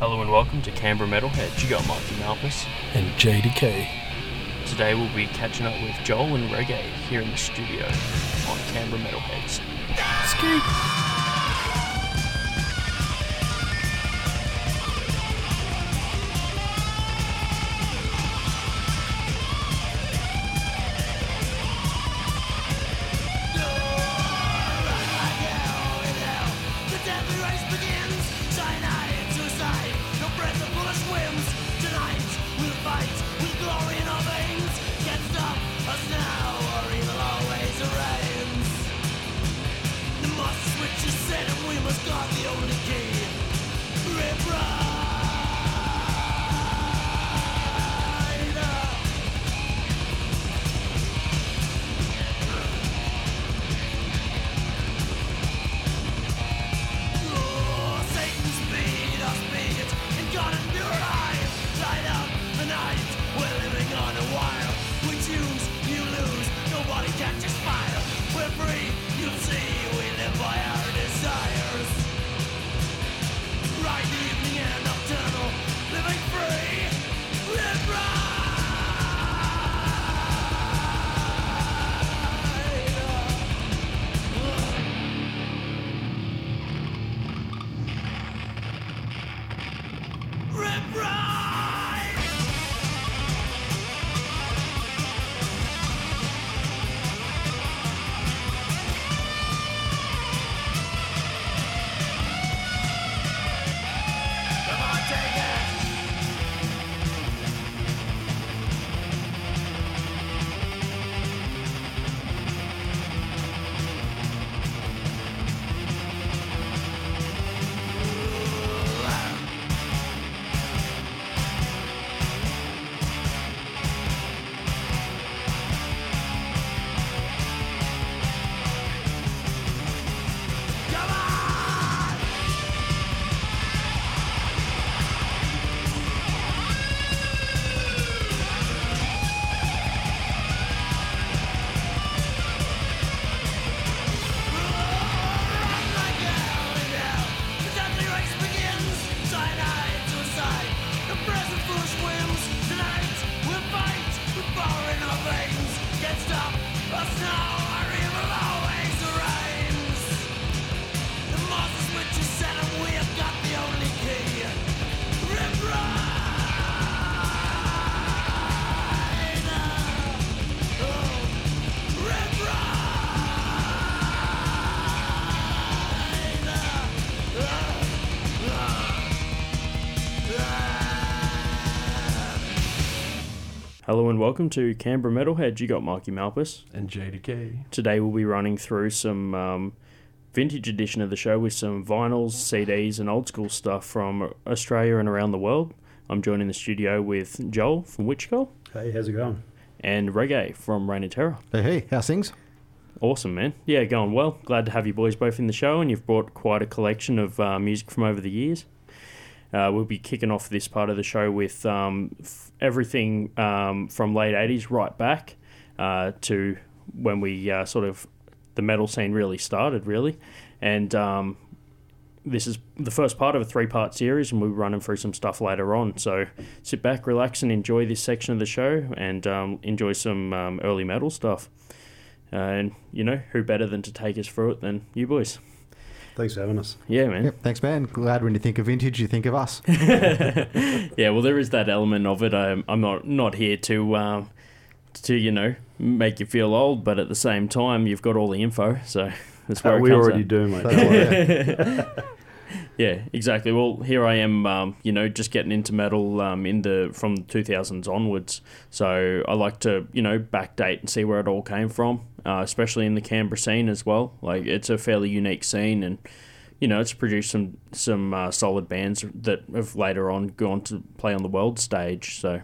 Hello and welcome to Canberra Metalhead. You got Marky Malphas. and JDecay. Today we'll be catching up with Joel and Reggae here in the studio on Canberra Metalheads. The Hello and welcome to Canberra Metalhead. You got Marky Malphas. And JDecay. Today we'll be running through some um, vintage edition of the show with some vinyls, CDs, and old school stuff from Australia and around the world. I'm joining the studio with Joel from Witch Skull Hey, how's it going? and Reggae from Reign of Terror. Hey, hey, how's things? Awesome, man. Yeah, going well. Glad to have you boys both in the show, and you've brought quite a collection of uh, music from over the years. Uh, we'll be kicking off this part of the show with um, f- everything um, from late 80s right back uh, to when we uh, sort of the metal scene really started, really. And um, this is the first part of a three part series, and we'll be running through some stuff later on. So sit back, relax, and enjoy this section of the show and um, enjoy some um, early metal stuff. Uh, and you know who better than to take us through it than you boys? Thanks for having us. Yeah, man. Yep, thanks, man. Glad when you think of vintage, you think of us. yeah, well, there is that element of it. I'm, I'm not not here to um, to you know make you feel old, but at the same time, you've got all the info, so that's where Uh, it we comes already at. do, mate. Yeah, exactly. Well, here I am, um, you know, just getting into metal um, in the from the 2000s onwards. So I like to, you know, backdate and see where it all came from, uh, especially in the Canberra scene as well. Like it's a fairly unique scene, and you know, it's produced some some uh, solid bands that have later on gone to play on the world stage. So,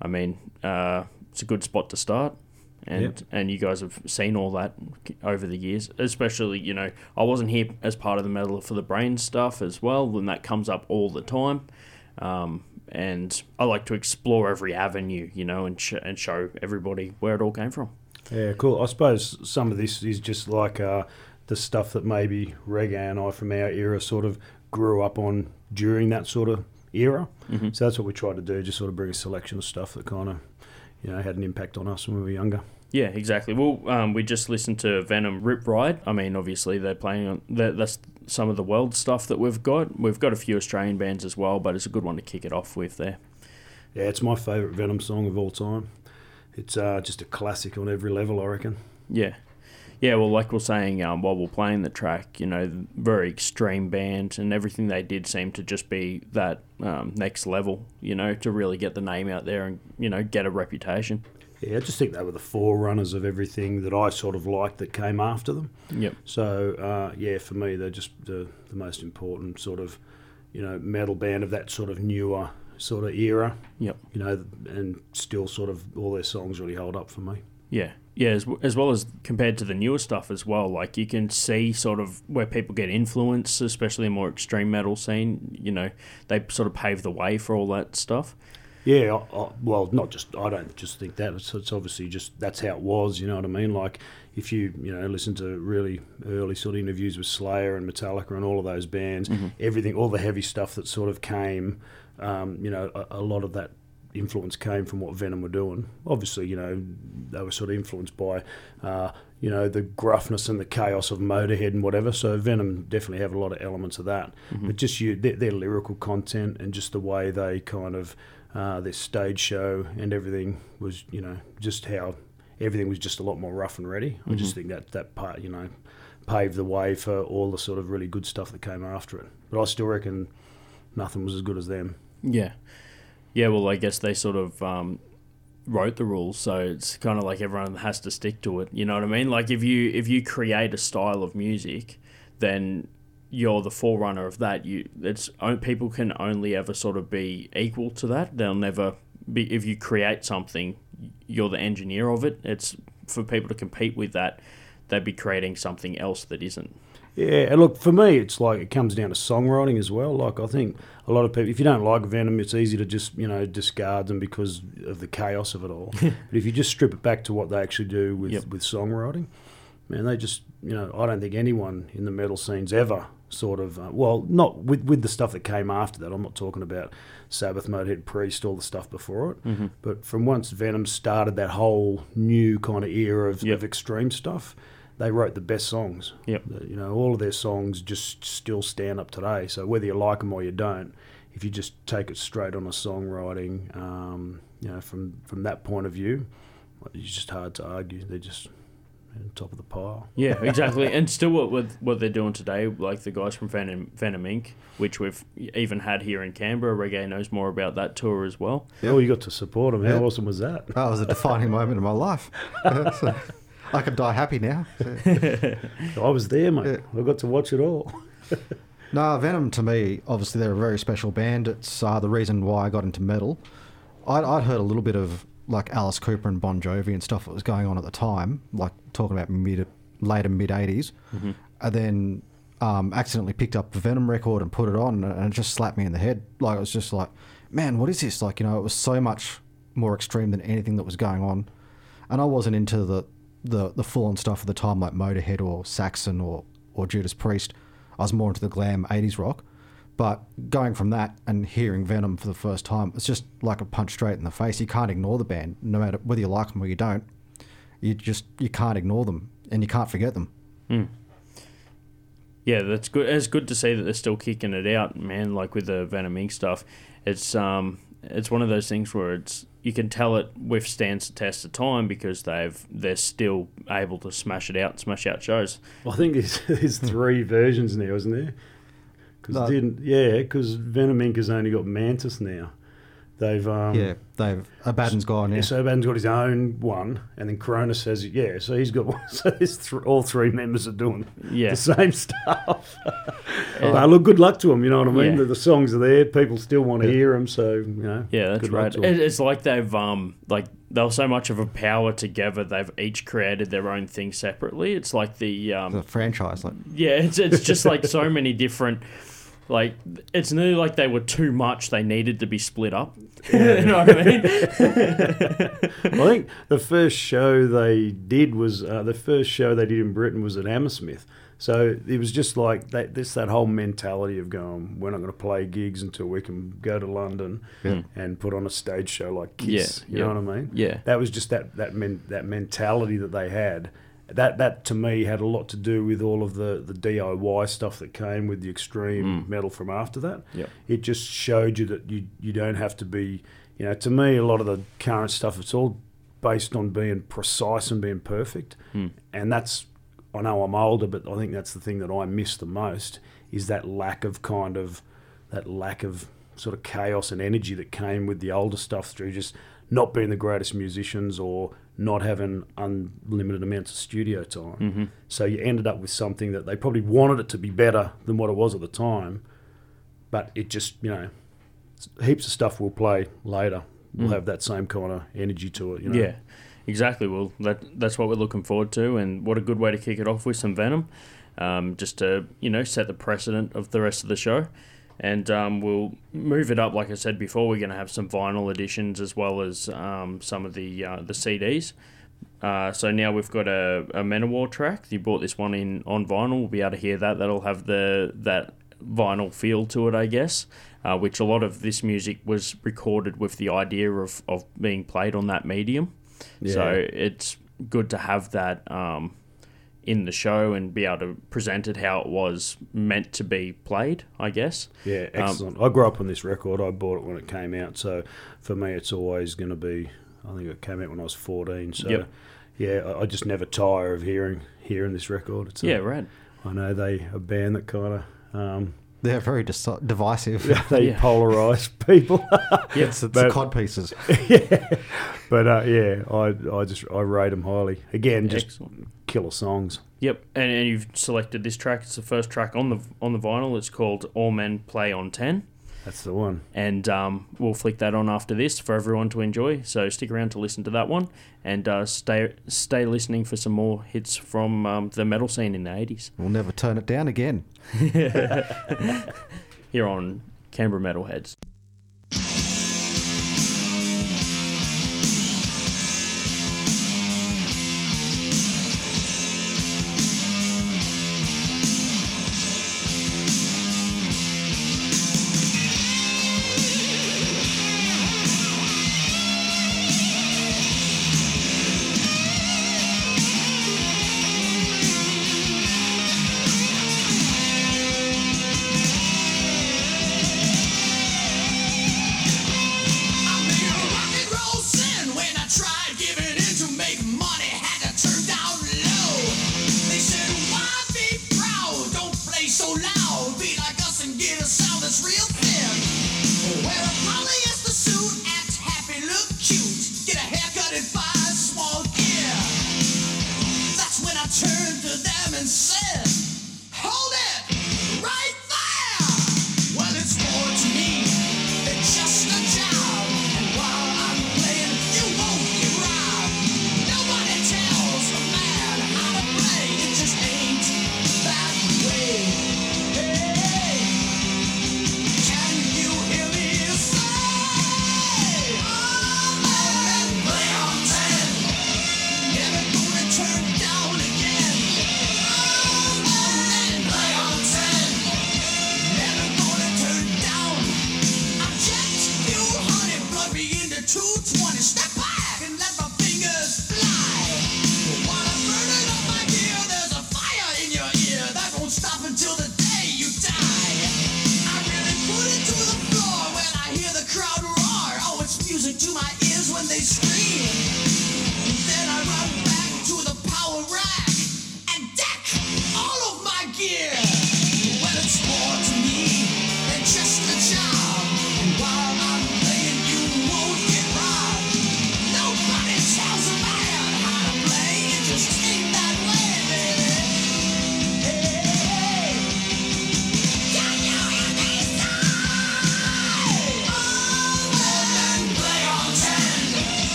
I mean, uh, it's a good spot to start. And Yep. and you guys have seen all that over the years, especially you know I wasn't here as part of the Metal for the Brain stuff as well, and that comes up all the time. Um, and I like to explore every avenue, you know, and sh- and show everybody where it all came from. Yeah, cool. I suppose some of this is just like uh, the stuff that maybe Reggae and I from our era sort of grew up on during that sort of era. Mm-hmm. So that's what we tried to do, just sort of bring a selection of stuff that kind of, you know, had an impact on us when we were younger. Yeah, exactly. Well, um, we just listened to Venom Rip Ride. I mean, obviously they're playing on that. That's some of the world stuff that we've got. We've got a few Australian bands as well, but it's a good one to kick it off with there. Yeah, it's my favourite Venom song of all time. It's uh, just a classic on every level, I reckon. Yeah. Yeah, well, like we're saying um, while we're playing the track, you know, very extreme band, and everything they did seemed to just be that um, next level, you know, to really get the name out there and, you know, get a reputation. Yeah, I just think they were the forerunners of everything that I sort of liked that came after them. Yep. So uh, yeah, for me, they're just the, the most important sort of, you know, metal band of that sort of newer sort of era. Yep. You know, and still sort of all their songs really hold up for me. Yeah, yeah, as, as well as compared to the newer stuff as well. Like you can see sort of where people get influence, especially in more extreme metal scene. You know, they sort of pave the way for all that stuff. Yeah, I, I, well, not just I don't just think that. It's, it's obviously just that's how it was. You know what I mean? Like if you you know listen to really early sort of interviews with Slayer and Metallica and all of those bands, everything, all the heavy stuff that sort of came. Um, you know, a, a lot of that influence came from what Venom were doing. Obviously, you know, they were sort of influenced by, uh, you know, the gruffness and the chaos of Motorhead and whatever. So Venom definitely have a lot of elements of that. But just you, their, their lyrical content and just the way they kind of uh, their stage show and everything was, you know, just how everything was just a lot more rough and ready. I just think that that part, you know, paved the way for all the sort of really good stuff that came after it. But I still reckon nothing was as good as them. Yeah, yeah. Well, I guess they sort of um, wrote the rules, so it's kind of like everyone has to stick to it. You know what I mean? Like if you if you create a style of music, then you're the forerunner of that. You it's people can only ever sort of be equal to that. They'll never be if you create something, you're the engineer of it. It's for people to compete with that. They'd be creating something else that isn't. Yeah, and look, for me, it's like it comes down to songwriting as well. Like, I think a lot of people, if you don't like Venom, it's easy to just, you know, discard them because of the chaos of it all. but if you just strip it back to what they actually do with, Yep. with songwriting, man, they just, you know, I don't think anyone in the metal scene's ever sort of, uh, well, not with, with the stuff that came after that. I'm not talking about Sabbath, Motorhead, Priest, all the stuff before it. But from once Venom started that whole new kind of era of, Yep. of extreme stuff, they wrote the best songs. Yep. You know, all of their songs just still stand up today. So whether you like them or you don't, if you just take it straight on a songwriting, um, you know, from from that point of view, it's just hard to argue. They're just on top of the pile. Yeah, exactly. and still, what with what they're doing today, like the guys from Venom, Venom Inc., which we've even had here in Canberra. Reggae knows more about that tour as well. Yeah. Oh, you got to support them. How Yeah. awesome was that? That was a defining moment in my life. I could die happy now. I was there, mate. I got to watch it all. No, Venom to me, obviously they're a very special band. It's uh, the reason why I got into metal. I'd, I'd heard a little bit of like Alice Cooper and Bon Jovi and stuff that was going on at the time, like talking about mid, later mid 80s. And then um, accidentally picked up the Venom record and put it on, and it just slapped me in the head. Like, it was just like, man, what is this? Like, you know, it was so much more extreme than anything that was going on. And I wasn't into the, the, the full on stuff at the time, like Motorhead or Saxon or, or Judas Priest. I was more into the glam 80s rock. But going from that and hearing Venom for the first time, it's just like a punch straight in the face. You can't ignore the band, no matter whether you like them or you don't. You just you can't ignore them, and you can't forget them. Yeah, that's good. It's good to see that they're still kicking it out, man. Like with the Venom Inc. stuff, it's um, it's one of those things where it's you can tell it withstands the test of time because they've they're still able to smash it out, smash out shows. I think there's, there's three versions now, isn't there? Cause No. didn't yeah, because Venom Inc. has only got Mantas now. They've um, yeah, they've Abaddon's gone. Yeah, Yeah, so Abaddon's got his own one, and then Cronos says yeah. So he's got one. So there's th- all three members are doing Yeah. the same stuff. But look, good luck to them. You know what I mean? Yeah. The, the songs are there. People still want to hear them. So you know. Yeah, that's right. It, it's like they've um like they're so much of a power together. They've each created their own thing separately. It's like the um the franchise. Like, yeah, it's it's just like so many different. Like it's nearly like they were too much. They needed to be split up. you know what I mean? I think the first show they did was uh, the first show they did in Britain was at Hammersmith. So it was just like that. This that whole mentality of going, we're not going to play gigs until we can go to London and put on a stage show like Kiss. Yeah, you yeah. know what I mean? Yeah. That was just that that men, that mentality that they had. That that to me had a lot to do with all of the, the DIY stuff that came with the extreme mm. metal from after that. Yep. It just showed you that you you don't have to be. You know, to me, a lot of the current stuff it's all based on being precise and being perfect, mm. and that's. I know I'm older, but I think that's the thing that I miss the most is that lack of kind of that lack of sort of chaos and energy that came with the older stuff through just not being the greatest musicians or not having unlimited amounts of studio time. So you ended up with something that they probably wanted it to be better than what it was at the time, but it just, you know, heaps of stuff we'll play later We'll have that same kind of energy to it, you know. Yeah, exactly. Well, that that's what we're looking forward to, and what a good way to kick it off with some Venom, um, just to you know set the precedent of the rest of the show, and um, we'll move it up. Like I said before, we're going to have some vinyl editions as well as um, some of the uh, the CDs. Uh, so now we've got a, a Manowar track. You bought this one in on vinyl. We'll be able to hear that. That'll have the that vinyl feel to it, I guess. Uh, which a lot of this music was recorded with the idea of, of being played on that medium. Yeah. So it's good to have that um, in the show and be able to present it how it was meant to be played, I guess. Yeah, excellent. I grew up on this record. I bought it when it came out. So for me, it's always going to be. I think it came out when I was fourteen. So Yep. yeah, I, I just never tire of hearing hearing this record. It's a- Yeah, right. I know they a band that kind of um, They're very dis- divisive. they Yeah. polarize people. It's, it's But- cod pieces. but uh, yeah, I I just I rate them highly. Again, just Excellent. killer songs. Yep, and, and you've selected this track. It's the first track on the on the vinyl. It's called "All Men Play on 10. That's the one. and um, we'll flick that on after this for everyone to enjoy. So stick around to listen to that one, and uh, stay stay listening for some more hits from um, the metal scene in the eighties We'll never turn it down again. here on Canberra Metalheads.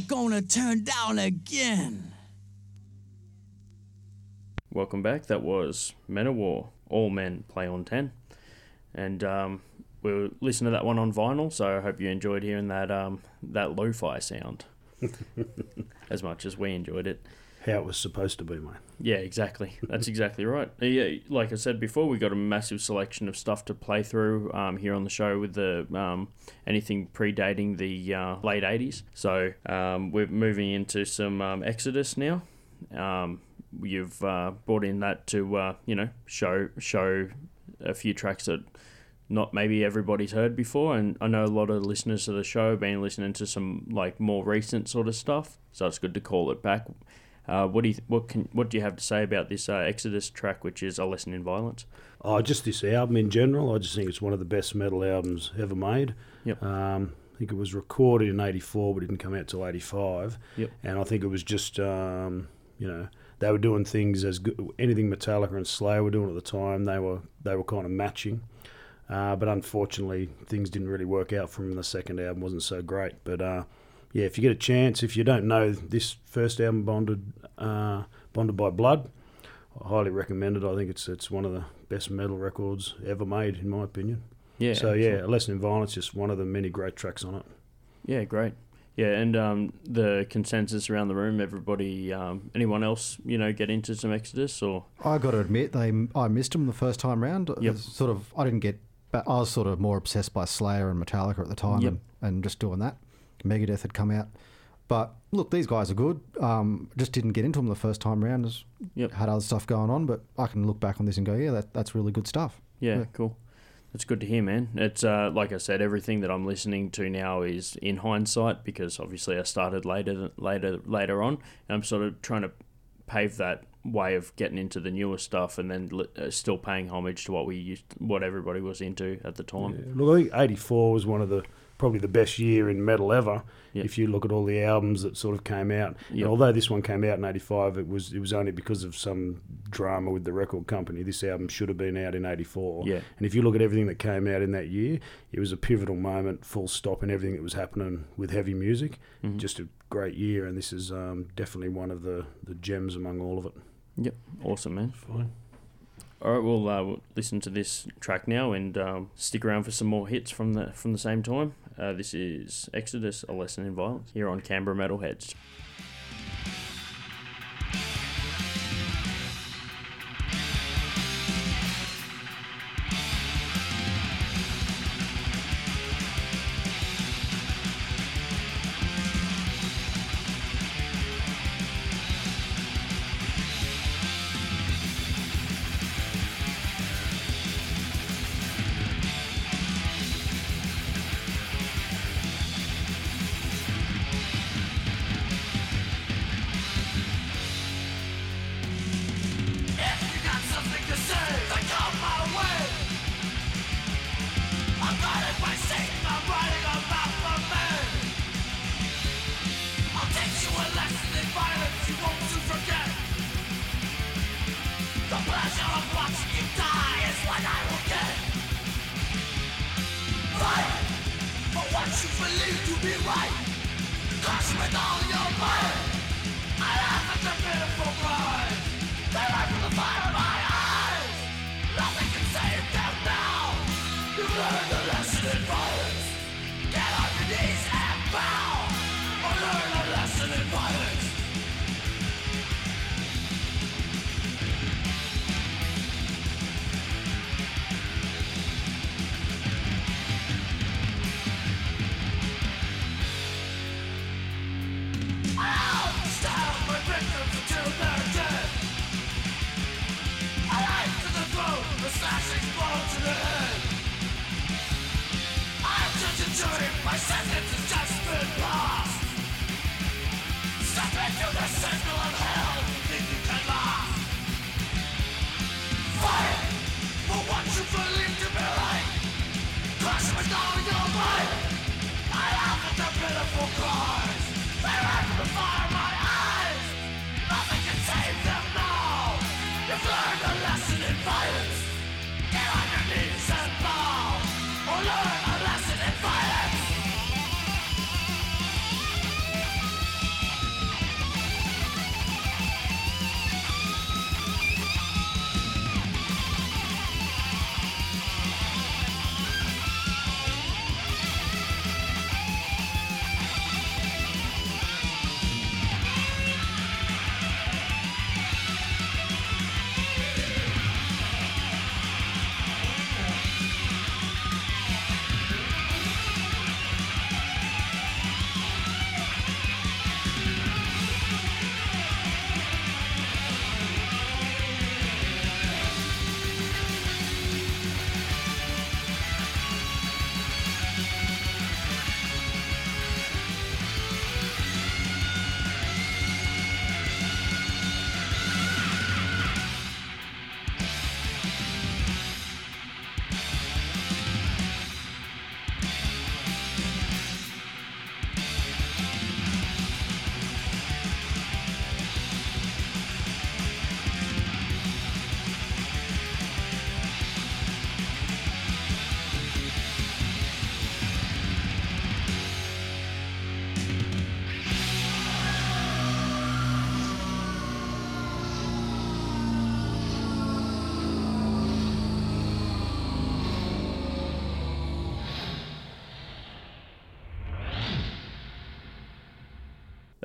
Gonna turn down again. Welcome back. That was Manowar. All men play on 10. And um, we'll listen to that one on vinyl, so I hope you enjoyed hearing that um, that lo-fi sound as much as we enjoyed it. How it was supposed to be, mate. Yeah, exactly. That's exactly right. Uh, Yeah, like I said before, we got a massive selection of stuff to play through um, here on the show with the um, anything predating the uh, late '80s. So um, we're moving into some um, Exodus now. Um, you've uh, brought in that to uh, you know show show a few tracks that not maybe everybody's heard before, and I know a lot of listeners to the show have been listening to some like more recent sort of stuff. So it's good to call it back. Uh, what do you what can what do you have to say about this uh, Exodus track, which is a lesson in violence? Oh, just this album in general. I just think it's one of the best metal albums ever made. Yep. Um, I think it was recorded in '84, but didn't come out till '85. Yep. And I think it was just, um, you know, they were doing things as good. Anything Metallica and Slayer were doing at the time, they were they were kind of matching. Uh, but unfortunately, things didn't really work out for them. The second album wasn't so great. But uh, yeah, if you get a chance, if you don't know this first album, Bonded, uh, Bonded by Blood, I highly recommend it. I think it's it's one of the best metal records ever made, in my opinion. Yeah. so yeah, excellent. A Lesson in Violence, just one of the many great tracks on it. Yeah, great. Yeah, and um, the consensus around the room, everybody, um, anyone else, you know, get into some Exodus or I got to admit, they I missed them the first time round. Yep. Sort of, I didn't get. But I was sort of more obsessed by Slayer and Metallica at the time, Yep. and, and just doing that. Megadeth had come out, but look, these guys are good. Um, just didn't get into them the first time round. Just Yep. had other stuff going on, but I can look back on this and go, yeah, that, that's really good stuff. Yeah, Yeah. cool. That's good to hear, man. It's uh, like I said, everything that I'm listening to now is in hindsight because obviously I started later, later, later on. And I'm sort of trying to pave that way of getting into the newer stuff and then li- uh, still paying homage to what we used, what everybody was into at the time. Yeah. Look, I think '84 was one of the probably the best year in metal ever. Yep. If you look at all the albums that sort of came out, And Yep. although this one came out in '85, it was it was only because of some drama with the record company. This album should have been out in '84. Yeah. And if you look at everything that came out in that year, it was a pivotal moment, full stop, in everything that was happening with heavy music. Mhm. Just a great year, and this is um, definitely one of the, the gems among all of it. Yep, awesome, man. Fine. All right, we'll, uh, we'll listen to this track now and um, stick around for some more hits from the from the same time. Uh, this is Exodus: A Lesson in Violence here on Canberra Metalheads.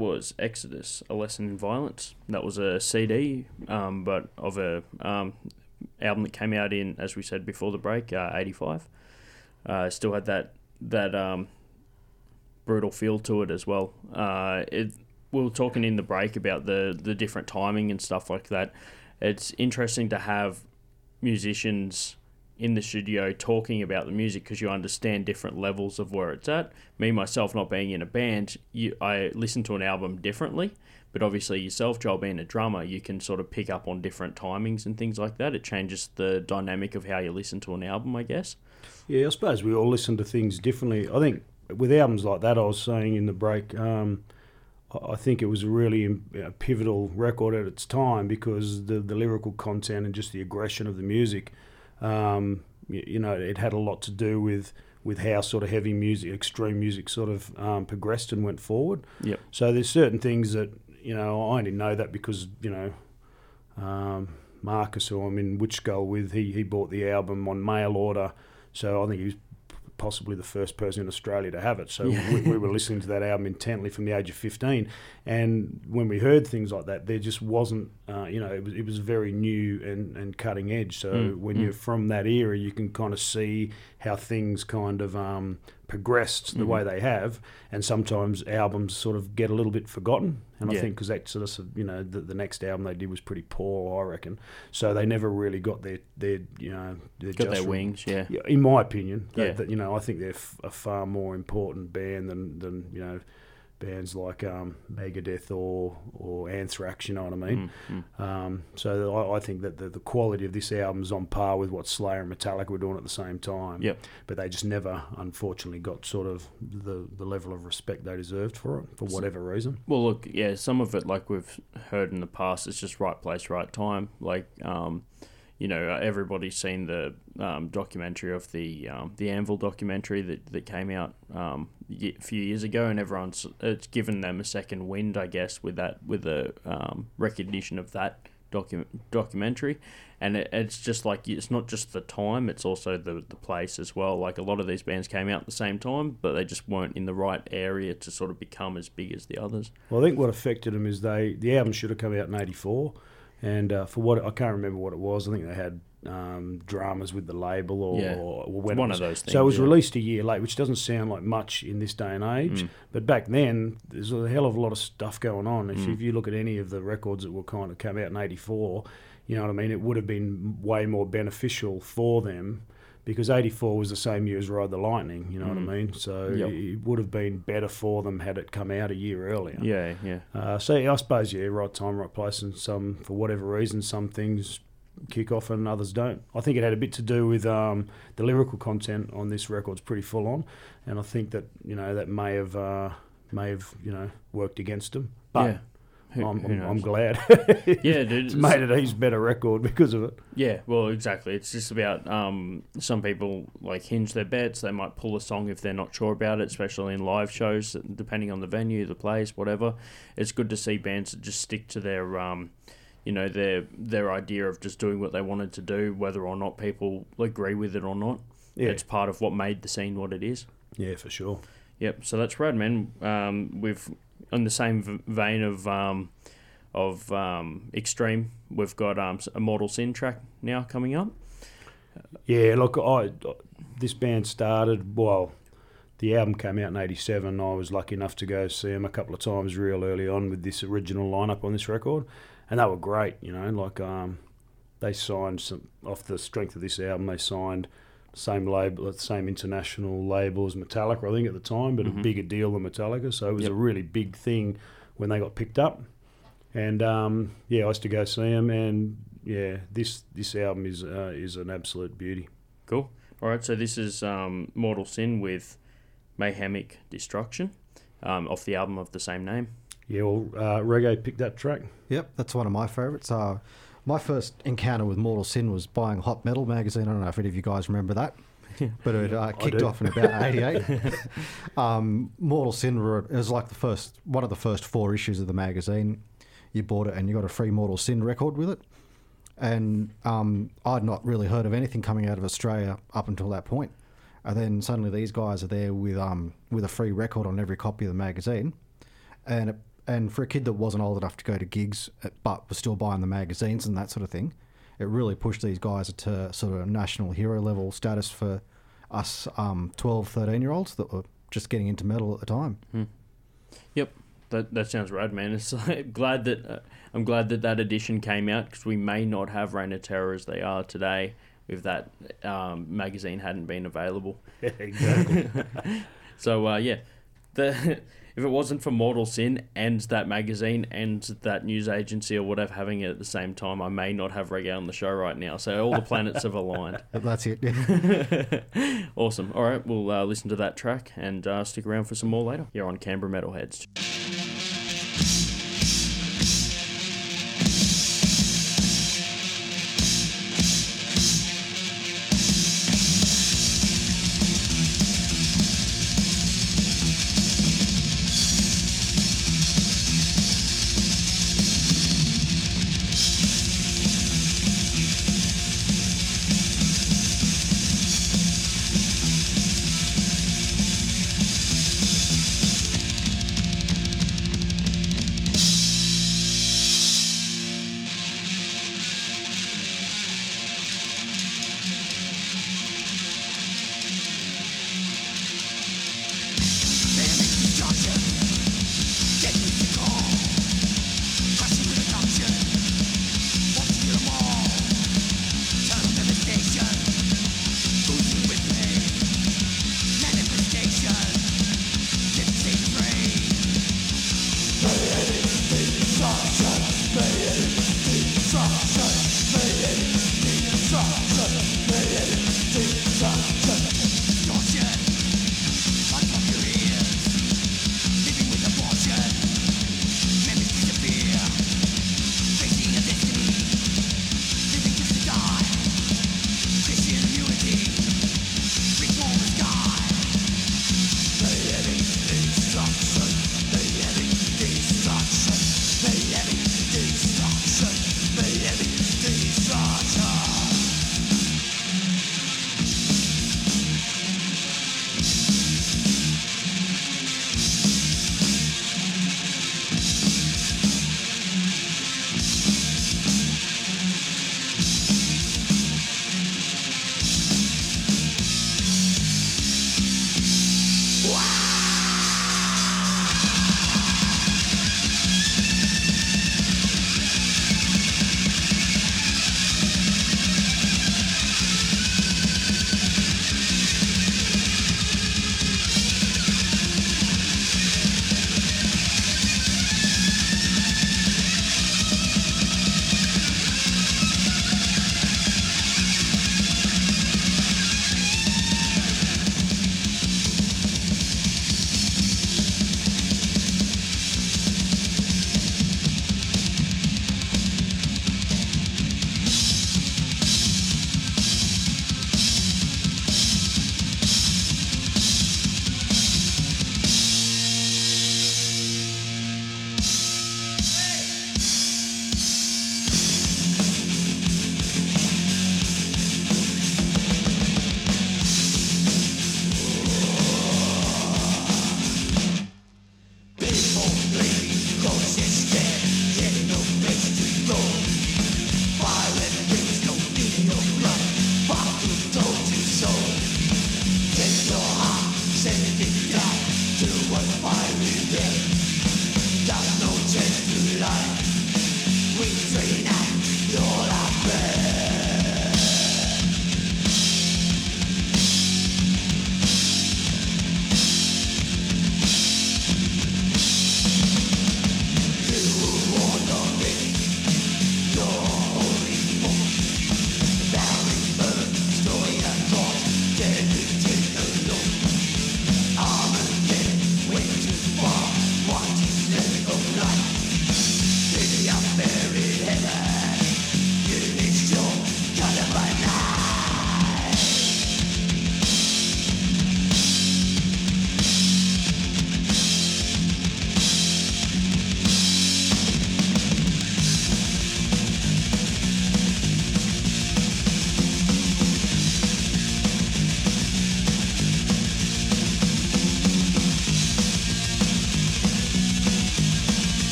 Was Exodus, A Lesson in Violence. That was a CD, um, but of a um, album that came out in, as we said before the break, uh, 85. Uh, still had that that um, brutal feel to it as well. Uh, it, we were talking in the break about the, the different timing and stuff like that. It's interesting to have musicians in the studio talking about the music because you understand different levels of where it's at. Me myself, not being in a band, you, I listen to an album differently. But obviously, yourself, Joel, being a drummer, you can sort of pick up on different timings and things like that. It changes the dynamic of how you listen to an album, I guess. Yeah, I suppose we all listen to things differently. I think with albums like that, I was saying in the break, um, I think it was a really you know, pivotal record at its time because the, the lyrical content and just the aggression of the music, um, you, you know, it had a lot to do with with how sort of heavy music, extreme music, sort of um, progressed and went forward. Yep. So there's certain things that you know I only know that because you know um, Marcus, who I'm in Witch Skull with, he he bought the album on mail order, so I think he was possibly the first person in Australia to have it. So we, we were listening to that album intently from the age of 15, and when we heard things like that, there just wasn't, uh, you know, it was it was very new and, and cutting edge. So Mm, when mm. you're from that era, you can kind of see how things kind of um, progressed the Mhm. way they have, and sometimes albums sort of get a little bit forgotten. And Yeah. I think because that sort of, you know, the, the next album they did was pretty poor, I reckon. So they never really got their, their you know, their Got just their wings, yeah. yeah, in my opinion, that, Yeah. that, you know, I think they're f- a far more important band than, than you know, bands like um, Megadeth or or Anthrax. You know what I mean? Mm, mm. Um, so I, I think that the, the quality of this album is on par with what Slayer and Metallica were doing at the same time. Yep. But they just never, unfortunately, got sort of the, the level of respect they deserved for it for whatever reason. Well, look, yeah, some of it, like we've heard in the past, it's just right place, right time. Like, um, you know, everybody's seen the um, documentary of the um, the Anvil documentary that, that came out um, a few years ago, and everyone's it's given them a second wind, I guess, with that with the um, recognition of that docu- documentary, and it, it's just like it's not just the time; it's also the the place as well. Like a lot of these bands came out at the same time, but they just weren't in the right area to sort of become as big as the others. Well, I think what affected them is they the album should have come out in '84, and uh, for what I can't remember what it was. I think they had um, dramas with the label or, Yeah. or when one was- of those things. So it was yeah. released a year late, which doesn't sound like much in this day and age. Mm. But back then, there's a hell of a lot of stuff going on. If, Mm. if you look at any of the records that were kind of come out in '84, you know what I mean. It would have been way more beneficial for them. Because '84 was the same year as Ride the Lightning, you know Mm. what I mean. So Yep. it would have been better for them had it come out a year earlier. Yeah, yeah. Uh, so yeah, I suppose yeah, right time, right place, and some for whatever reason, some things kick off and others don't. I think it had a bit to do with um, the lyrical content on this record's pretty full on, and I think that you know that may have uh, may have you know worked against them. But yeah. Who, I'm, who I'm, glad Yeah, dude. it's made it a better record because of it. Yeah, well, exactly. It's just about um, some people like hinge their bets. They might pull a song if they're not sure about it, especially in live shows, depending on the venue, the place, whatever. It's good to see bands that just stick to their, um, you know, their their idea of just doing what they wanted to do, whether or not people agree with it or not. Yeah, It's part of what made the scene what it is. yeah, for sure. Yep. So that's rad, man. Um, we've on the same vein of um, of um, extreme. We've got um, a Mortal Sin track now coming up. Yeah, look, I this band started well. The album came out in '87. I was lucky enough to go see them a couple of times real early on with this original lineup on this record, and they were great. You know, like um, they signed some off the strength of this album. They signed same label, same international label as Metallica, I think at the time, but Mhm. a bigger deal than Metallica. So it was Yep. a really big thing when they got picked up. And um, yeah, I used to go see them, and yeah, this this album is uh, is an absolute beauty. Cool. All right. So this is um, Mortal Sin with Mayhemic Destruction um, off the album of the same name. Yeah, well, uh, Reggae picked that track. Yep, that's one of my favourites. Uh, my first encounter with Mortal Sin was buying Hot Metal magazine. I don't know if any of you guys remember that, but it uh, kicked off in about '88. um, Mortal Sin were, it was like the first one of the first four issues of the magazine. You bought it and you got a free Mortal Sin record with it. And um, I'd not really heard of anything coming out of Australia up until that point. And then suddenly these guys are there with um, with a free record on every copy of the magazine, and it, And for a kid that wasn't old enough to go to gigs, uh, but was still buying the magazines and that sort of thing, it really pushed these guys to sort of a national hero level status for us um, 12, 13 year olds that were just getting into metal at the time. Yep, that that sounds right, man. It's like, glad that uh, I'm glad that that edition came out because we may not have Reign of Terror as they are today if that um, magazine hadn't been available. exactly. So uh, yeah, the if it wasn't for Mortal Sin and that magazine and that news agency or whatever having it at the same time, I may not have Reggae on the show right now. So all the planets have aligned. That's it. Awesome. All right, we'll uh, listen to that track and uh, stick around for some more later. You're on Canberra Metalheads.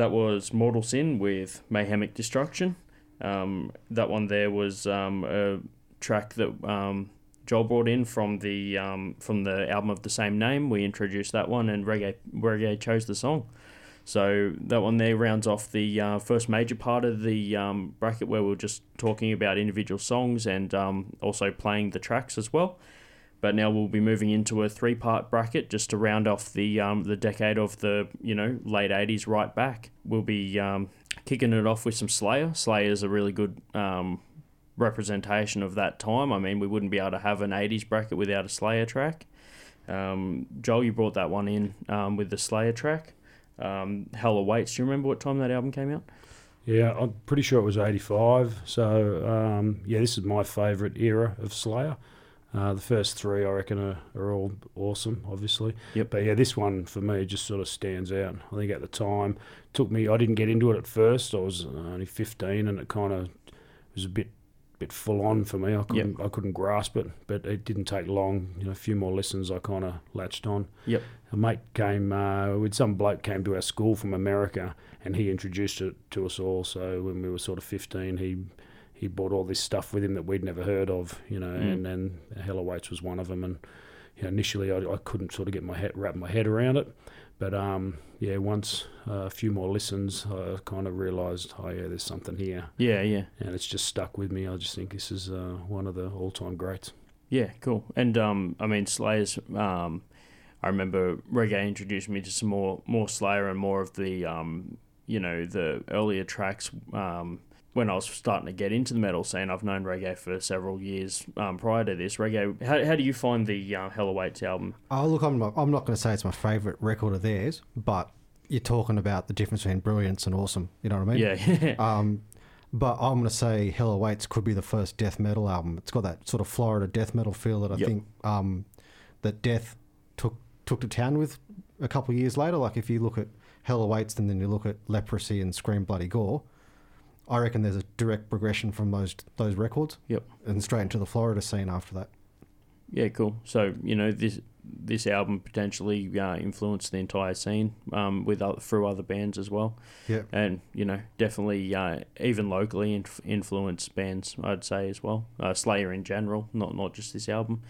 That was Mortal Sin with Mayhemic Destruction. Um, that one there was um, a track that um, Joel brought in from the um, from the album of the same name. We introduced that one, and Reggae Reggae chose the song. So that one there rounds off the uh, first major part of the um, bracket where we are just talking about individual songs and um, also playing the tracks as well. But now we'll be moving into a three-part bracket just to round off the um, the decade of the you know late '80s right back. We'll be um, kicking it off with some Slayer. Slayer is a really good um, representation of that time. I mean, we wouldn't be able to have an '80s bracket without a Slayer track. Um, Joel, you brought that one in um, with the Slayer track. Um, Hell Awaits. Do you remember what time that album came out? Yeah, I'm pretty sure it was 85. So, um, yeah, this is my favourite era of Slayer. Uh, the first three, I reckon, are, are all awesome, obviously. Yep. But yeah, this one for me just sort of stands out. I think at the time, took me. I didn't get into it at first. I was only 15, and it kind of was a bit bit full on for me. I couldn't I couldn't grasp it, but it didn't take long. You know, a few more lessons, I kind of latched on. Yep. A mate came uh, with some bloke came to our school from America, and he introduced it to us all. So when we were sort of 15, he he brought all this stuff with him that we'd never heard of. You know, Mm. and then Hell Awaits was one of them. And you know, initially, I, I couldn't sort of get my head wrap my head around it. But um, yeah, once uh, a few more listens, I kind of realised, oh yeah, there's something here Yeah, yeah. and it's just stuck with me. I just think this is uh, one of the all-time greats. Yeah, cool. And um, I mean, Slayer's. Um, I remember Reggae introduced me to some more more Slayer and more of the um, you know, the earlier tracks. Um, when I was starting to get into the metal scene, I've known Reggae for several years um, prior to this. Reggae, how, how do you find the uh, Hell Awaits album? Oh, look, I'm not, I'm not going to say it's my favourite record of theirs, but you're talking about the difference between brilliance and awesome. You know what I mean? Yeah, Um, but I'm going to say Hell Awaits could be the first death metal album. It's got that sort of Florida death metal feel that I Yep. think um, that Death took took to town with a couple of years later. Like if you look at Hell Awaits and then you look at Leprosy and Scream Bloody Gore, I reckon there's a direct progression from those those records yep. and straight into the Florida scene after that. Yeah, cool. So you know this this album potentially uh, influenced the entire scene um, with other, through other bands as well. Yeah. and you know definitely uh, even locally inf- influenced bands I'd say as well. Uh, Slayer in general, not not just this album.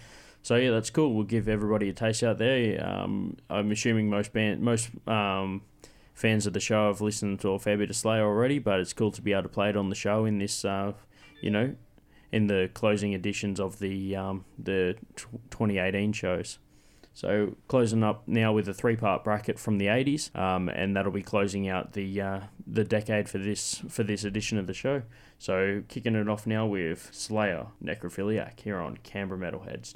So yeah, that's cool. We'll give everybody a taste out there. Um, I'm assuming most band most um, fans of the show have listened to a fair bit of Slayer already, but it's cool to be able to play it on the show in this, uh, you know, in the closing editions of the um, the tw 2018 shows. So closing up now with a three-part bracket from the 80s, um, and that'll be closing out the uh, the decade for this for this edition of the show. So kicking it off now with Slayer Necrophiliac here on Canberra Metalheads.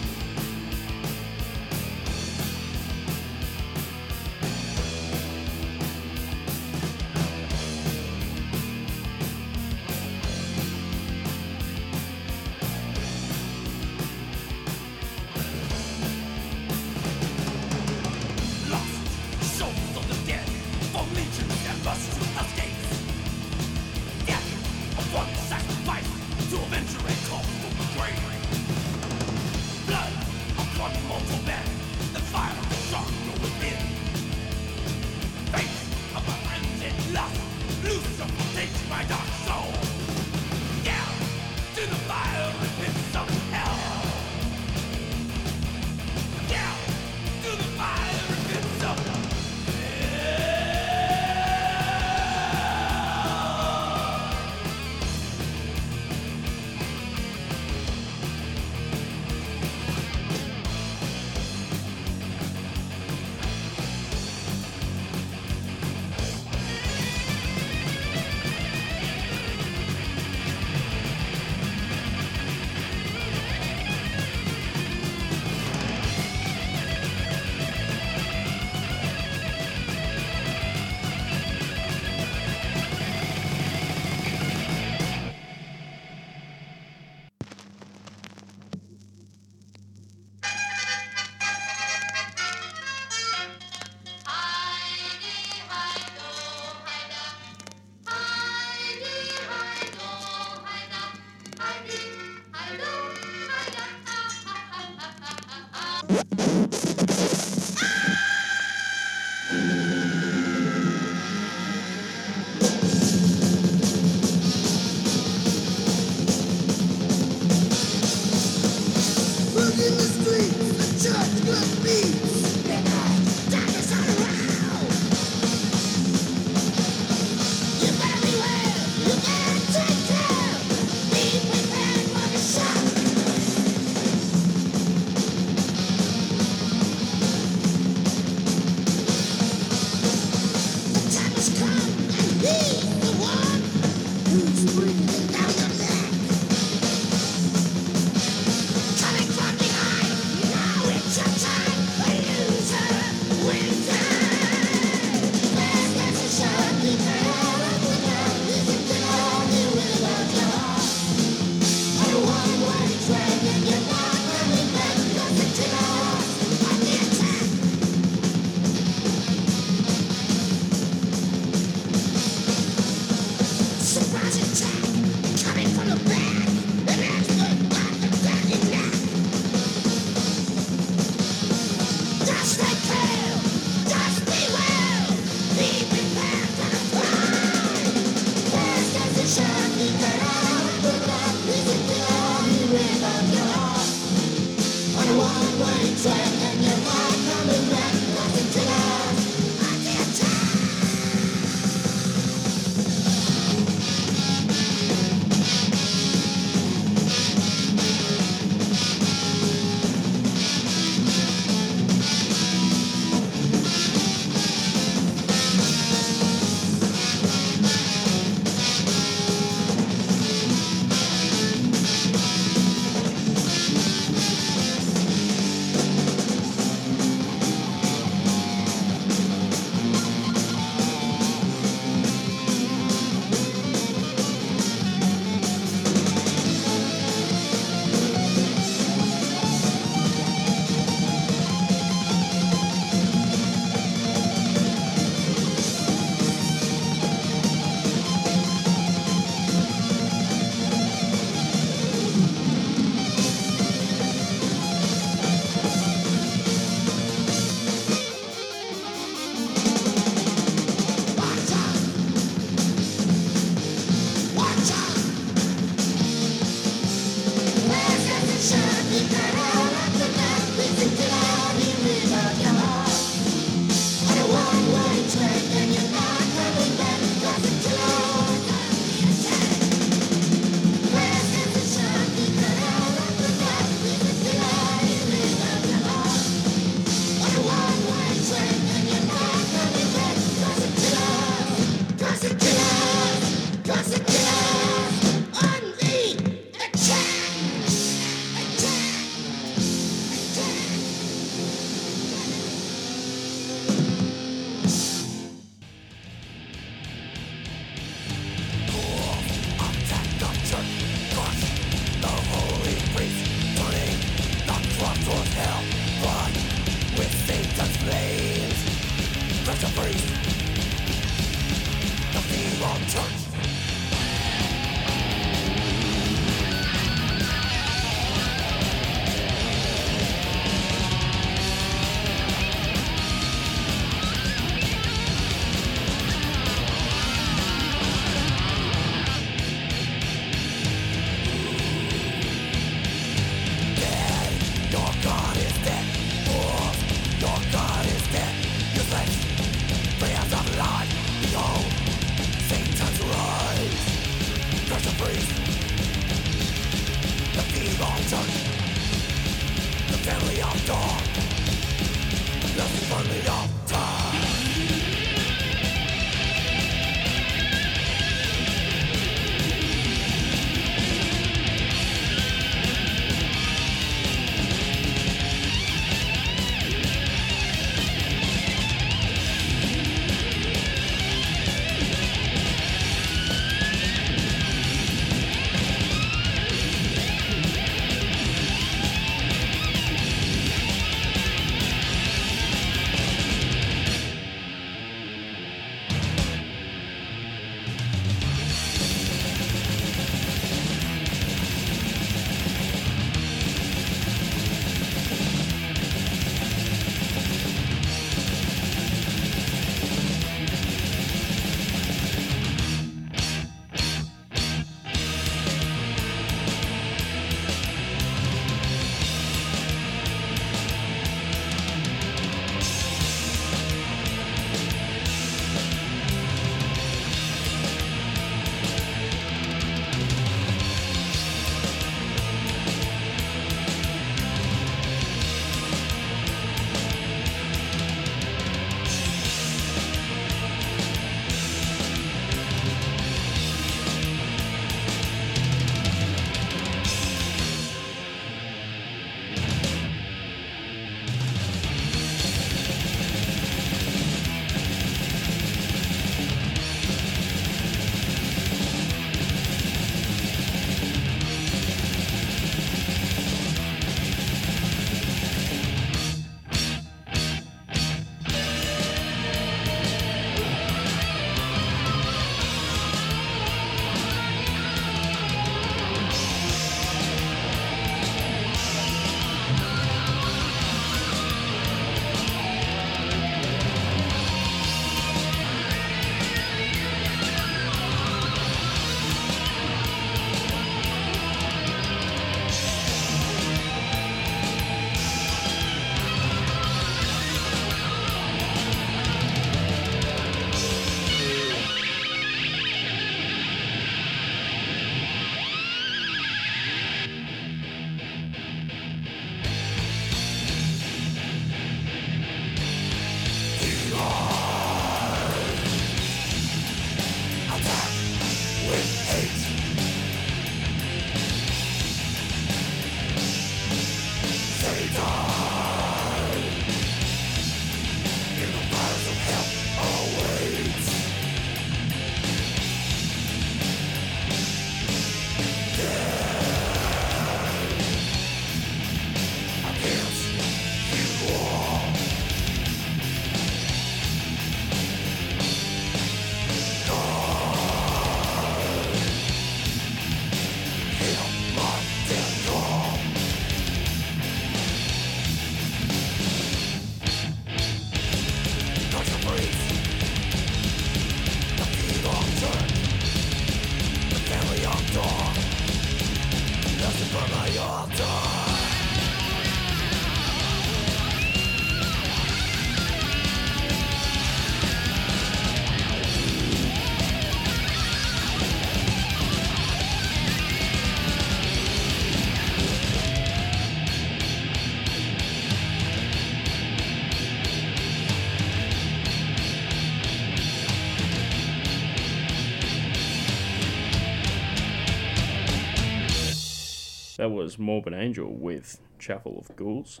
That was Morbid Angel with Chapel of Ghouls.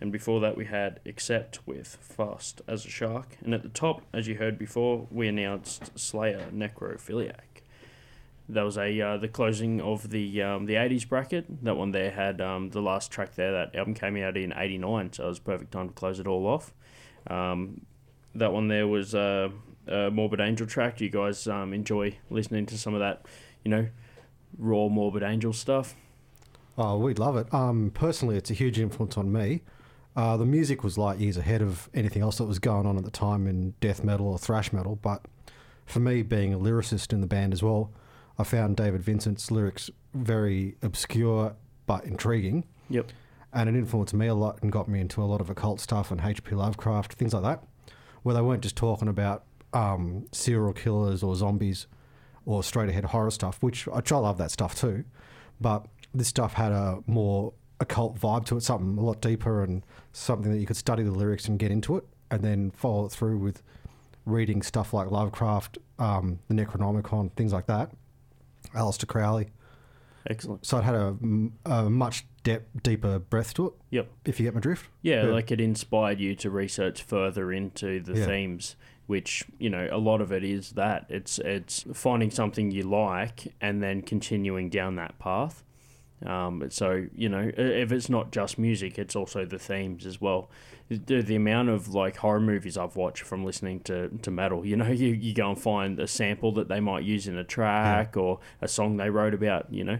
And before that, we had Accept with Fast as a Shark. And at the top, as you heard before, we announced Slayer Necrophiliac. That was a uh, the closing of the um, the 80s bracket. That one there had um, the last track there. That album came out in 89, so it was perfect time to close it all off. Um, that one there was uh, a Morbid Angel track. Do you guys um, enjoy listening to some of that, you know, raw Morbid Angel stuff? Oh, we'd love it. Um, personally, it's a huge influence on me. Uh, the music was light years ahead of anything else that was going on at the time in death metal or thrash metal. But for me, being a lyricist in the band as well, I found David Vincent's lyrics very obscure but intriguing. Yep. And it influenced me a lot and got me into a lot of occult stuff and H.P. Lovecraft, things like that, where they weren't just talking about um, serial killers or zombies or straight ahead horror stuff, which, which I love that stuff too. But this stuff had a more occult vibe to it, something a lot deeper and something that you could study the lyrics and get into it, and then follow it through with reading stuff like Lovecraft, um, the Necronomicon, things like that. Aleister Crowley. Excellent. So it had a, a much dep deeper breadth to it, Yep. if you get my drift. Yeah, Yeah. like it inspired you to research further into the Yeah. themes, which you know a lot of it is that it's it's finding something you like and then continuing down that path. Um, so you know, if it's not just music, it's also the themes as well. The, the amount of like horror movies I've watched from listening to, to metal, you know, you, you go and find a sample that they might use in a track or a song they wrote about, you know.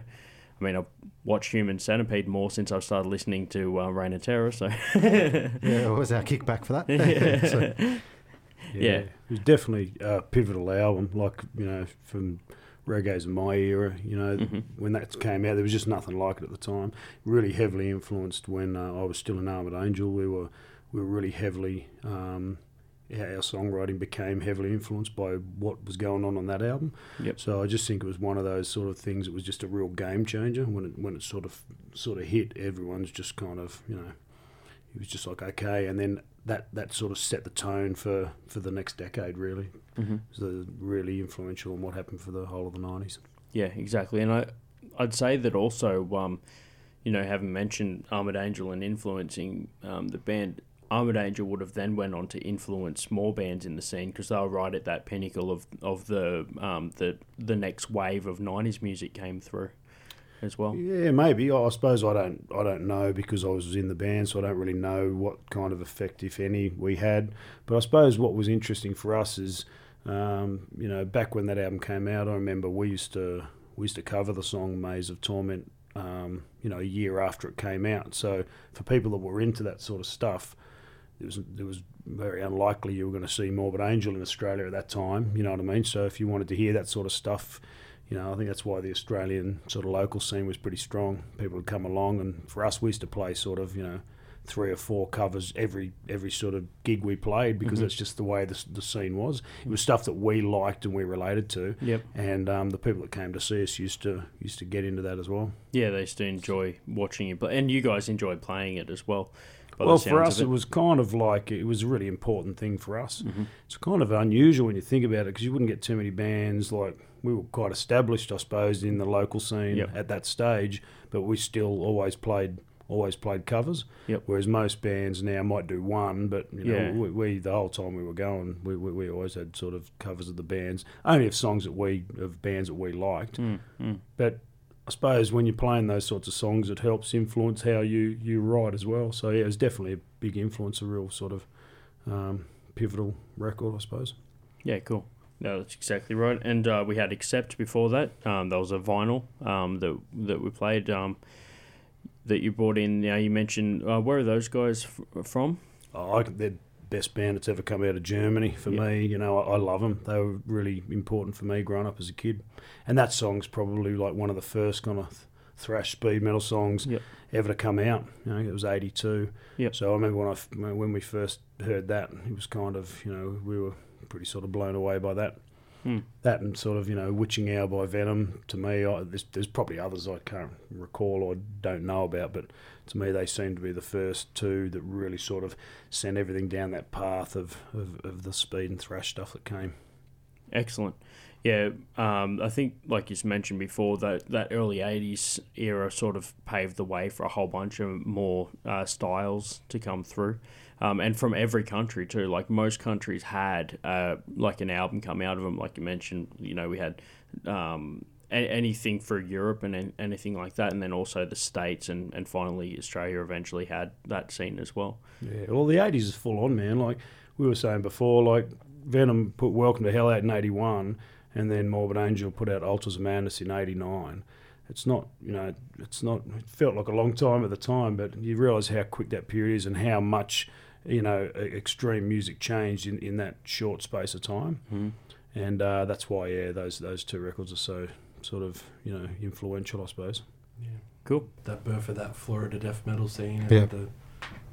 I mean, I've watched Human Centipede more since I've started listening to uh, Reign of Terror, so Yeah, what was our kickback for that? So- Yeah. It was definitely a pivotal album, like, you know, from reggae's in my era, you know, when that came out, there was just nothing like it at the time. Really heavily influenced when uh, I was still an Armoured Angel. We were, we were really heavily, um, our our songwriting became heavily influenced by what was going on on that album. Yep. So I just think it was one of those sort of things. It was just a real game changer when it when it sort of sort of hit. Everyone's just kind of you know, it was just like okay, and then that that sort of set the tone for for the next decade. Really, mm-hmm. it was really influential in what happened for the whole of the nineties. yeah, exactly. And I, I'd say that also, um, you know, having mentioned Armoured Angel and influencing um, the band, Armoured Angel would have then went on to influence more bands in the scene because they were right at that pinnacle of of the um, the the next wave of '90s music came through, as well. Yeah, maybe. I suppose I don't. I don't know because I was in the band, so I don't really know what kind of effect, if any, we had. But I suppose what was interesting for us is, um, you know, back when that album came out, I remember we used to we used to cover the song "Maze of Torment," um, you know, a year after it came out. So for people that were into that sort of stuff, it was it was very unlikely you were going to see Morbid Angel in Australia at that time. You know what I mean? So if you wanted to hear that sort of stuff, you know, I think that's why the Australian sort of local scene was pretty strong. People would come along, and for us, we used to play sort of, you know, three or four covers every every sort of gig we played because Mhm. that's just the way the, the scene was. It was stuff that we liked and we related to, Yep. and um, the people that came to see us used to used to get into that as well. Yeah, they used to enjoy watching you play, and you guys enjoyed playing it as well. Well, for us, of it. was kind of like it was a really important thing for us. Mhm. It's kind of unusual when you think about it because you wouldn't get too many bands like we were quite established, I suppose, in the local scene Yep. at that stage, but we still always played always played covers. Yep. Whereas most bands now might do one, but you know, Yeah. we, we the whole time we were going, we, we, we always had sort of covers of the bands, only of songs that we of bands that we liked. Mm, mm. But I suppose when you're playing those sorts of songs, it helps influence how you, you write as well. So yeah, it was definitely a big influence, a real sort of um, pivotal record, I suppose. Yeah, cool. No, that's exactly right. And uh, we had Accept before that. Um, that was a vinyl um, that that we played. Um, that you brought in. Now you mentioned uh, where are those guys f- from? Oh, I they're best band that's ever come out of Germany for Yeah. me. You know, I, I love them. They were really important for me growing up as a kid. And that song's probably like one of the first kind of th- thrash speed metal songs Yep. ever to come out. You know, it was '82. Yep. So I remember when I when we first heard that, it was kind of you know we were pretty sort of blown away by that. Hmm. That and sort of you know Witching Hour by Venom. To me, I, there's, there's probably others I can't recall or don't know about, but to me they seem to be the first two that really sort of sent everything down that path of, of, of the speed and thrash stuff that came. Excellent. Yeah, um, I think, like you mentioned before, that that early '80s era sort of paved the way for a whole bunch of more uh, styles to come through, um, and from every country too. Like most countries had uh, like an album come out of them. Like you mentioned, you know, we had um, a- anything for Europe and an- anything like that, and then also the states, and, and finally Australia eventually had that scene as well. Yeah, well, the '80s is full on, man. Like we were saying before, like Venom put Welcome to Hell out in '81, and then Morbid Angel put out Altars of Madness in '89. It's not, you know, it's not. It felt like a long time at the time, but you realise how quick that period is and how much, you know, extreme music changed in, in that short space of time. Mhm. And uh, that's why, yeah, those those two records are so sort of, you know, influential, I suppose. Yeah, Cool. That birth of that Florida death metal scene and Yeah. the,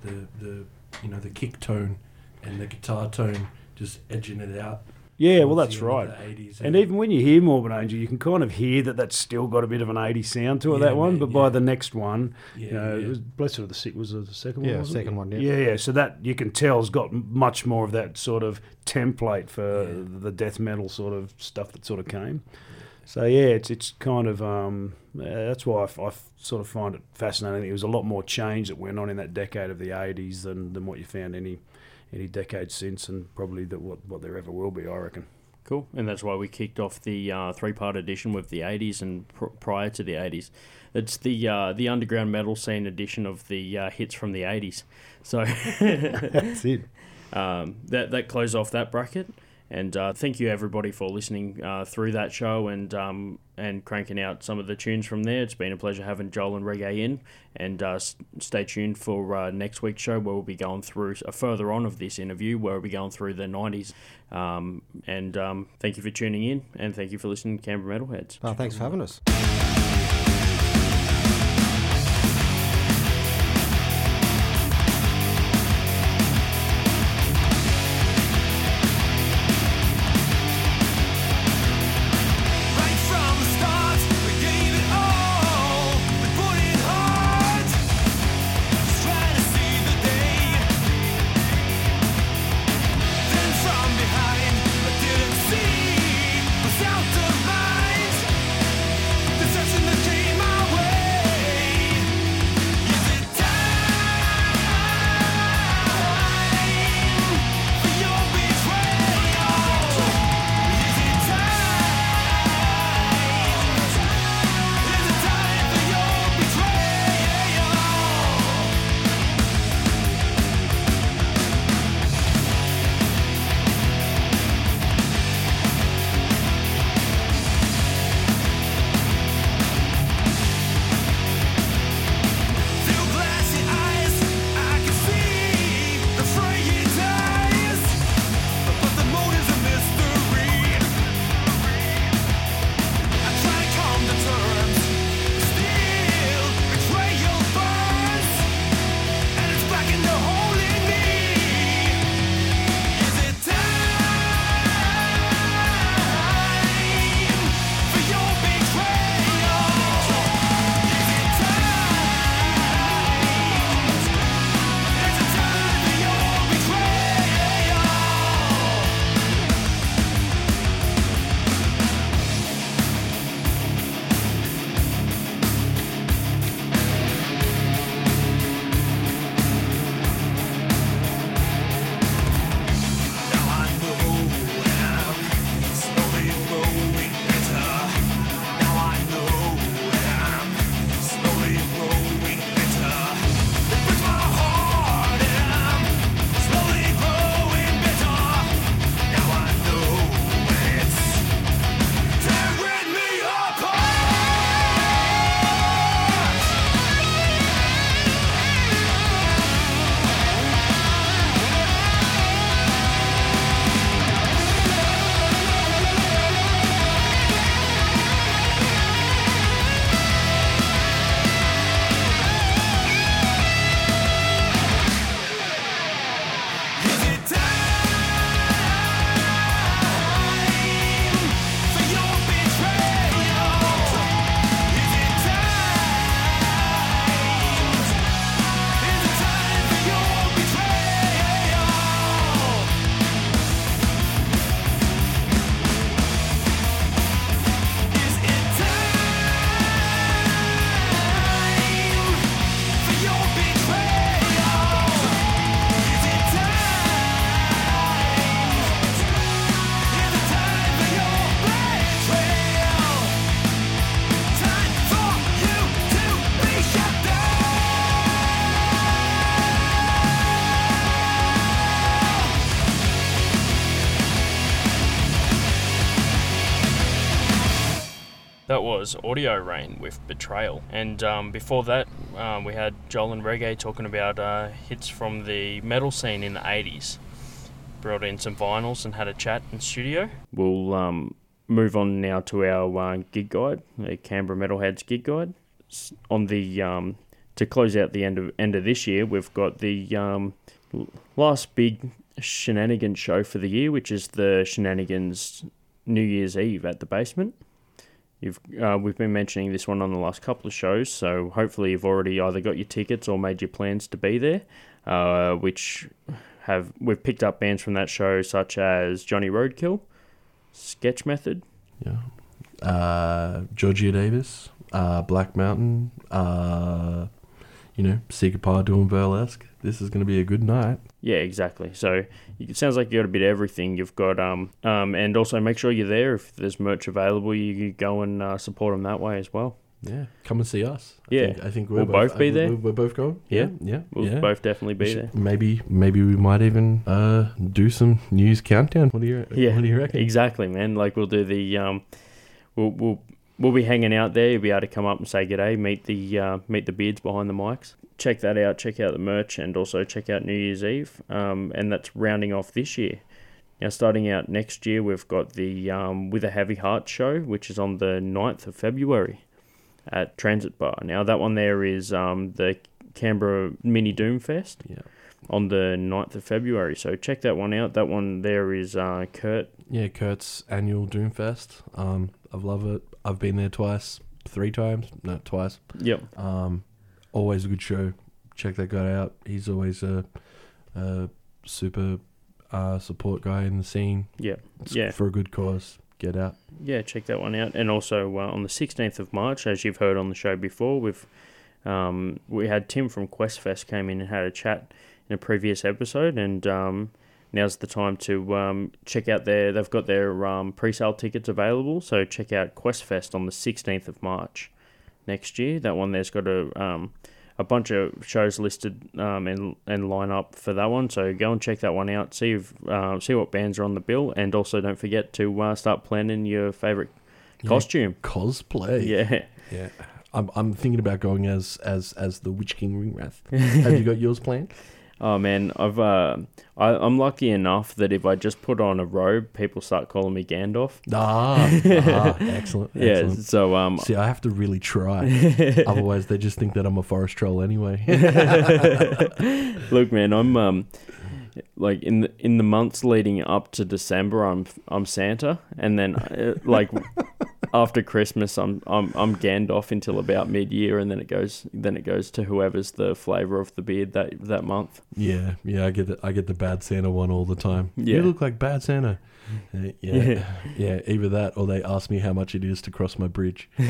the the you know the kick tone and the guitar tone just edging it out. Yeah, well, that's right. 80s, And even when you hear Morbid Angel, you can kind of hear that that's still got a bit of an 80s sound to it, Yeah, that one. man, But by the next one, yeah, you know, yeah. it was Blessed Are the Sick was the second Yeah, one. wasn't it? second one, yeah. Yeah, yeah. So that you can tell has got much more of that sort of template for Yeah. the death metal sort of stuff that sort of came. So yeah, it's it's kind of um, uh, that's why I, f- I f- sort of find it fascinating. There was a lot more change that went on in that decade of the '80s than, than what you found any any decade since, and probably that what what there ever will be. I reckon. Cool, and that's why we kicked off the uh, three-part edition with the '80s and pr- prior to the '80s. It's the uh, the underground metal scene edition of the uh, hits from the '80s. So That's it. um, that that closed off that bracket. And uh, thank you everybody for listening uh, through that show and um, and cranking out some of the tunes from there. It's been a pleasure having Joel and Reggae in. And uh, stay tuned for uh, next week's show where we'll be going through a further on of this interview where we'll be going through the 90s. Um, and um, thank you for tuning in and thank you for listening to Canberra Metalheads. Oh, thanks for having us. That was Audio Reign with Betrayal. And um, before that, um, we had Joel and Reggae talking about uh, hits from the metal scene in the 80s. Brought in some vinyls and had a chat in studio. We'll um, move on now to our uh, gig guide, the Canberra Metalheads gig guide. On the um, to close out the end of end of this year, we've got the um, last big shenanigans show for the year, which is the shenanigans New Year's Eve at the basement. You've uh, we've been mentioning this one on the last couple of shows, so hopefully you've already either got your tickets or made your plans to be there. Uh, which have we've picked up bands from that show such as Johnny Roadkill, Sketch Method, Yeah. Uh, Georgia Davis, uh, Black Mountain, uh, you know, Pie doing burlesque. This is going to be a good night. Yeah, exactly. So it sounds like you got a bit of everything. You've got um um, and also make sure you're there if there's merch available. You, go and uh, support them that way as well. Yeah, come and see us. I Yeah. think, I think We'll both be uh, there. We're, we're both going. Yeah. yeah, We'll yeah. both definitely be should- there. Maybe, maybe we might even uh, do some news countdown. What do you? Yeah, What do you reckon? Exactly, man. Like we'll do the um, we'll we'll we'll be hanging out there. You'll be able to come up and say g'day, meet the uh, meet the beards behind the mics. Check that out. Check out the merch, and also check out New Year's Eve. Um, and that's rounding off this year. Now, starting out next year, we've got the um, With a Heavy Heart show, which is on the 9th of February at Transit Bar. Now, that one there is um, the Canberra Mini Doom Fest Yeah, on the 9th of February. So check that one out. That one there is uh, Kurt. yeah. Kurt's annual Doomfest. Um, I love it. I've been there twice, three times, no, twice. Yep. Um, always a good show. Check that guy out. He's always a, a super uh, support guy in the scene. Yep. It's Yeah. for a good cause. Get out. Yeah, check that one out. And also uh, on the 16th of March, as you've heard on the show before, we've um, we had Tim from QuestFest came in and had a chat in a previous episode, and um, now's the time to um, check out their. They've got their um, pre-sale tickets available, so check out QuestFest on the 16th of March next year. That one there's got a um, a bunch of shows listed um, and and line up for that one. So go and check that one out. See if uh, see what bands are on the bill, and also don't forget to uh, start planning your favorite Yeah. costume. Cosplay. Yeah. Yeah. I'm, I'm thinking about going as as as the Witch King Ringwraith. Have you got yours planned? Oh man, I've uh, I, I'm lucky enough that if I just put on a robe, people start calling me Gandalf. Ah, ah excellent. Yeah. excellent. So um, See, I have to really try. Otherwise, they just think that I'm a forest troll anyway. look, man, I'm um, like in the in the months leading up to December, I'm I'm Santa, and then uh, like after Christmas, I'm I'm I'm Gandalf until about mid year, and then it goes then it goes to whoever's the flavor of the beard that that month. yeah, yeah. I get the, I get the bad Santa one all the time. Yeah. You look like bad Santa. Uh, yeah, yeah. Either that, or they ask me how much it is to cross my bridge. I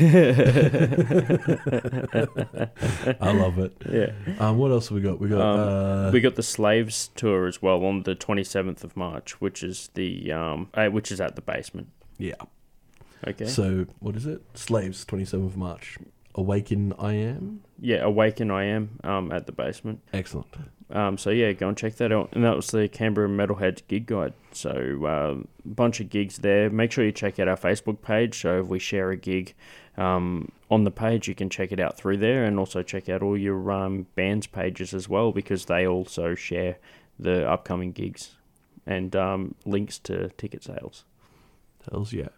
love it. Yeah. Um, what else have we got? We got. Um, uh, we got the Slaves tour as well on the 27th of March, which is the um, uh, which is at the basement. yeah. Okay. So what is it? Slaves, twenty seventh of March. Awaken, I am. yeah, Awaken I am um, at the basement. Excellent. Um, so yeah, go and check that out. And that was the Canberra Metalheads gig guide. So a bunch of gigs there. Make sure you check out our Facebook page. So if we share a gig um, on the page, you can check it out through there, and also check out all your um, bands pages as well because they also share the upcoming gigs and um, links to ticket sales. Hells yeah.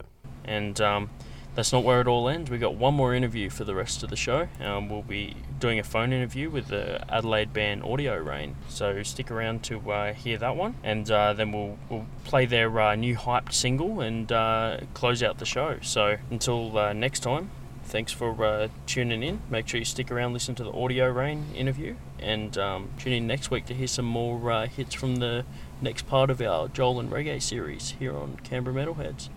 And um, that's not where it all ends. We've got one more interview for the rest of the show. Um, we'll be doing a phone interview with the Adelaide band Audio Reign. So stick around to uh, hear that one, and uh, then we'll we'll play their uh, new hyped single and uh, close out the show. So until uh, next time. Thanks for uh, tuning in. Make sure you stick around, listen to the Audio Reign interview, and um, tune in next week to hear some more hits from the next part of our Joel and Reggae series here on Canberra Metalheads.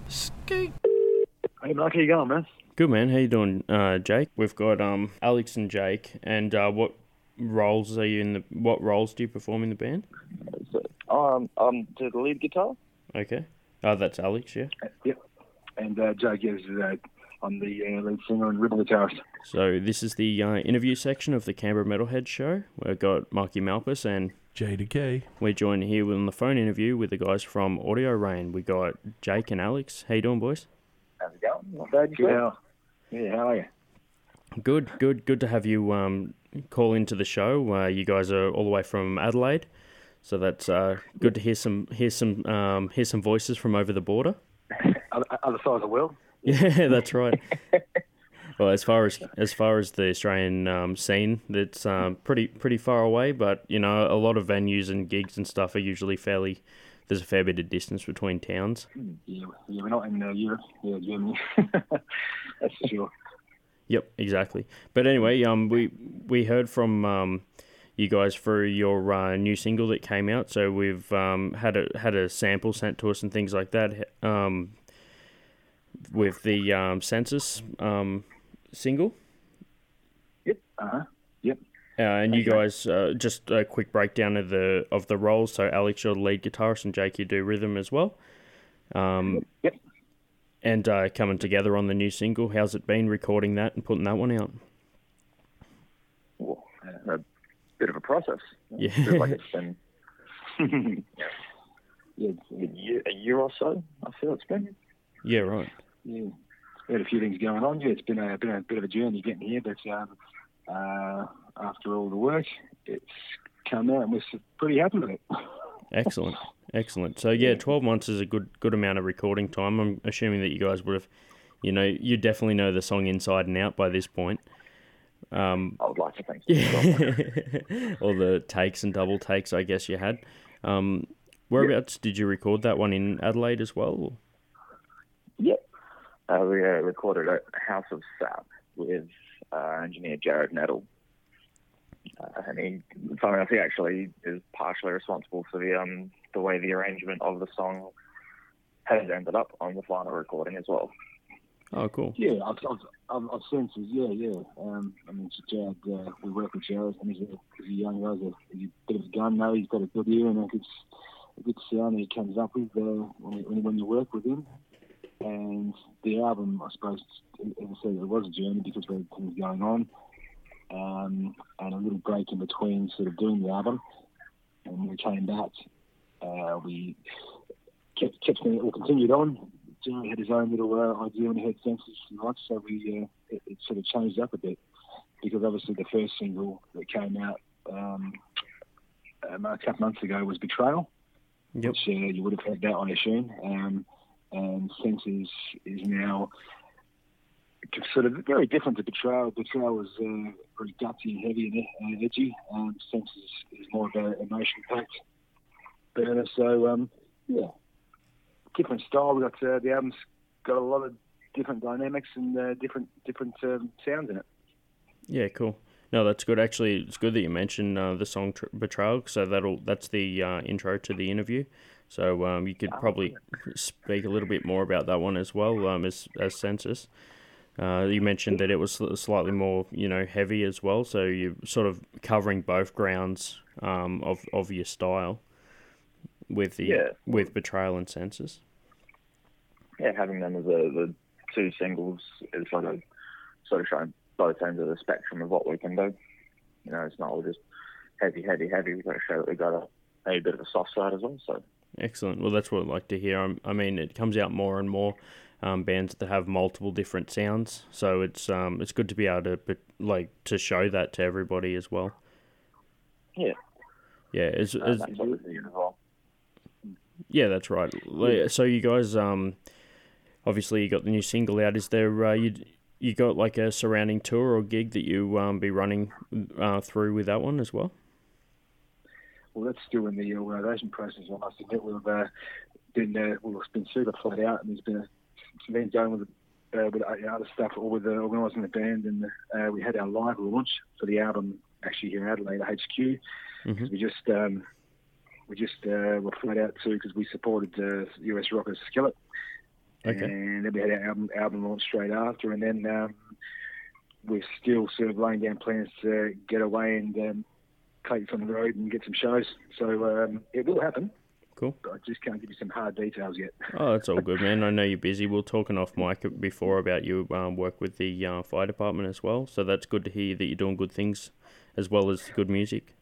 Hey, Mark, how you going, man? Good man, how you doing, uh, Jake? We've got um Alex and Jake, and uh, what roles are you in the? What roles do you perform in the band? Um, I'm to the lead guitar, Okay, oh that's Alex, yeah. Yep. And uh, Jake is uh, I'm the uh, lead singer and rhythm guitarist. So this is the uh, interview section of the Canberra Metalhead show. We've got Marky Malphas, and JDecay. we're joined here on the phone interview with the guys from Audio Reign. We got Jake and Alex. How you doing, boys? How's it going? Not bad, Good. How, yeah, how are you? Good, good, good to have you um, call into the show. Uh, you guys are all the way from Adelaide, so that's uh, good to hear some hear some um, hear some voices from over the border. Other, other side of the world. Yeah, that's right. Well, as far as as far as the Australian um, scene, it's um, pretty pretty far away. But you know, a lot of venues and gigs and stuff are usually fairly. There's a fair bit of distance between towns. Yeah, yeah, we're not in uh, Europe, yeah, Germany. That's for sure. Yep, exactly. But anyway, um, we we heard from um, you guys for your uh, new single that came out. So we've um, had a had a sample sent to us and things like that. Um, with the um, Senses um, single. Yep. Uh huh. Yep. Uh, and you guys, uh, just a quick breakdown of the of the roles. So Alex, you're the lead guitarist, and Jake, you do rhythm as well. Um, Yep. and uh, coming together on the new single. How's it been recording that and putting that one out? Well, a bit of a process. Yeah. Like it's been yeah, it's a year, a year or so. I feel it's been. Yeah, right. Yeah. We had a few things going on. Yeah, it's been a, been a bit of a journey getting here, but um, uh, after all the work, it's come out and we're pretty happy with it. Excellent, excellent. So yeah, twelve months is a good good amount of recording time. I'm assuming that you guys would have, you know, you definitely know the song inside and out by this point. Um, I would like to think. so. all the takes and double takes, I guess you had. Um, whereabouts did you record that one in Adelaide as well? Yep. Uh, we uh, recorded at House of Sap with uh, engineer Jared Nettle. Uh, and he, funny enough, he actually is partially responsible for the um the way the arrangement of the song has ended up on the final recording as well. Oh, cool. Yeah, I've, I've, I've, I've seen some, yeah, yeah. Um, I mean, Jared, uh, we work with Jared, and he's a, he's a young guy, he's a, he's a bit of a gun, now. He's got a good ear and a good, a good sound that he comes up with uh, when, when, when you work with him. And the album, I suppose, as I said, it was a journey because we had things going on, um, and a little break in between sort of doing the album. And when we came back, uh, we kept, kept or continued on. Jerry had his own little uh, idea and he had senses and likes, so we uh, it, it sort of changed up a bit because obviously the first single that came out um, um, a couple months ago was Betrayal, Yep. which uh, you would have heard that on Ashoon, um, and Senses is now sort of very different to Betrayal. Betrayal was uh, very gutsy and heavy and uh, edgy, and Senses is more of an emotion-packed burner. So um, yeah, different style. We got uh, the album's got a lot of different dynamics and uh, different different um, sounds in it. Yeah, cool. No, that's good. Actually, it's good that you mentioned uh, the song tr- "Betrayal," so that'll that's the uh, intro to the interview. So um, you could probably speak a little bit more about that one as well um, as as Senses. Uh, you mentioned that it was slightly more, you know, heavy as well. So you're sort of covering both grounds um, of of your style with the Yeah. with betrayal and Senses. yeah, having them as the, the two singles is sort of sort of showing both ends of the spectrum of what we can do. You know, it's not all just heavy, heavy, heavy. We've got to show that we've got a, maybe a bit of a soft side as well. So Excellent. Well, that's what I'd like to hear. I mean, it comes out more and more um, bands that have multiple different sounds, so it's um, it's good to be able to but, like to show that to everybody as well. yeah, Yeah, is, is, that's what we do as yeah, that's right. Like, So you guys, um, obviously you got the new single out. Is there uh, you you got like a surrounding tour or gig that you um, be running uh, through with that one as well? Well, that's still in the organisation process. I must admit, we've uh, been uh, we've been super flat out, and there's been a, things going with uh, with uh, other stuff, or with uh, organising the band, and uh, we had our live launch for the album actually here in Adelaide HQ. because We just um, we just uh, were flat out too because we supported uh, US rockers Skillet, Okay. and then we had our album album launch straight after, and then um, we're still sort of laying down plans to get away and um, take it from the road and get some shows. So um, it will happen. Cool. I just can't give you some hard details yet. Oh, that's all good, man. I know you're busy. We are talking off mic before about you um, work with the uh, fire department as well. So that's good to hear that you're doing good things as well as good music.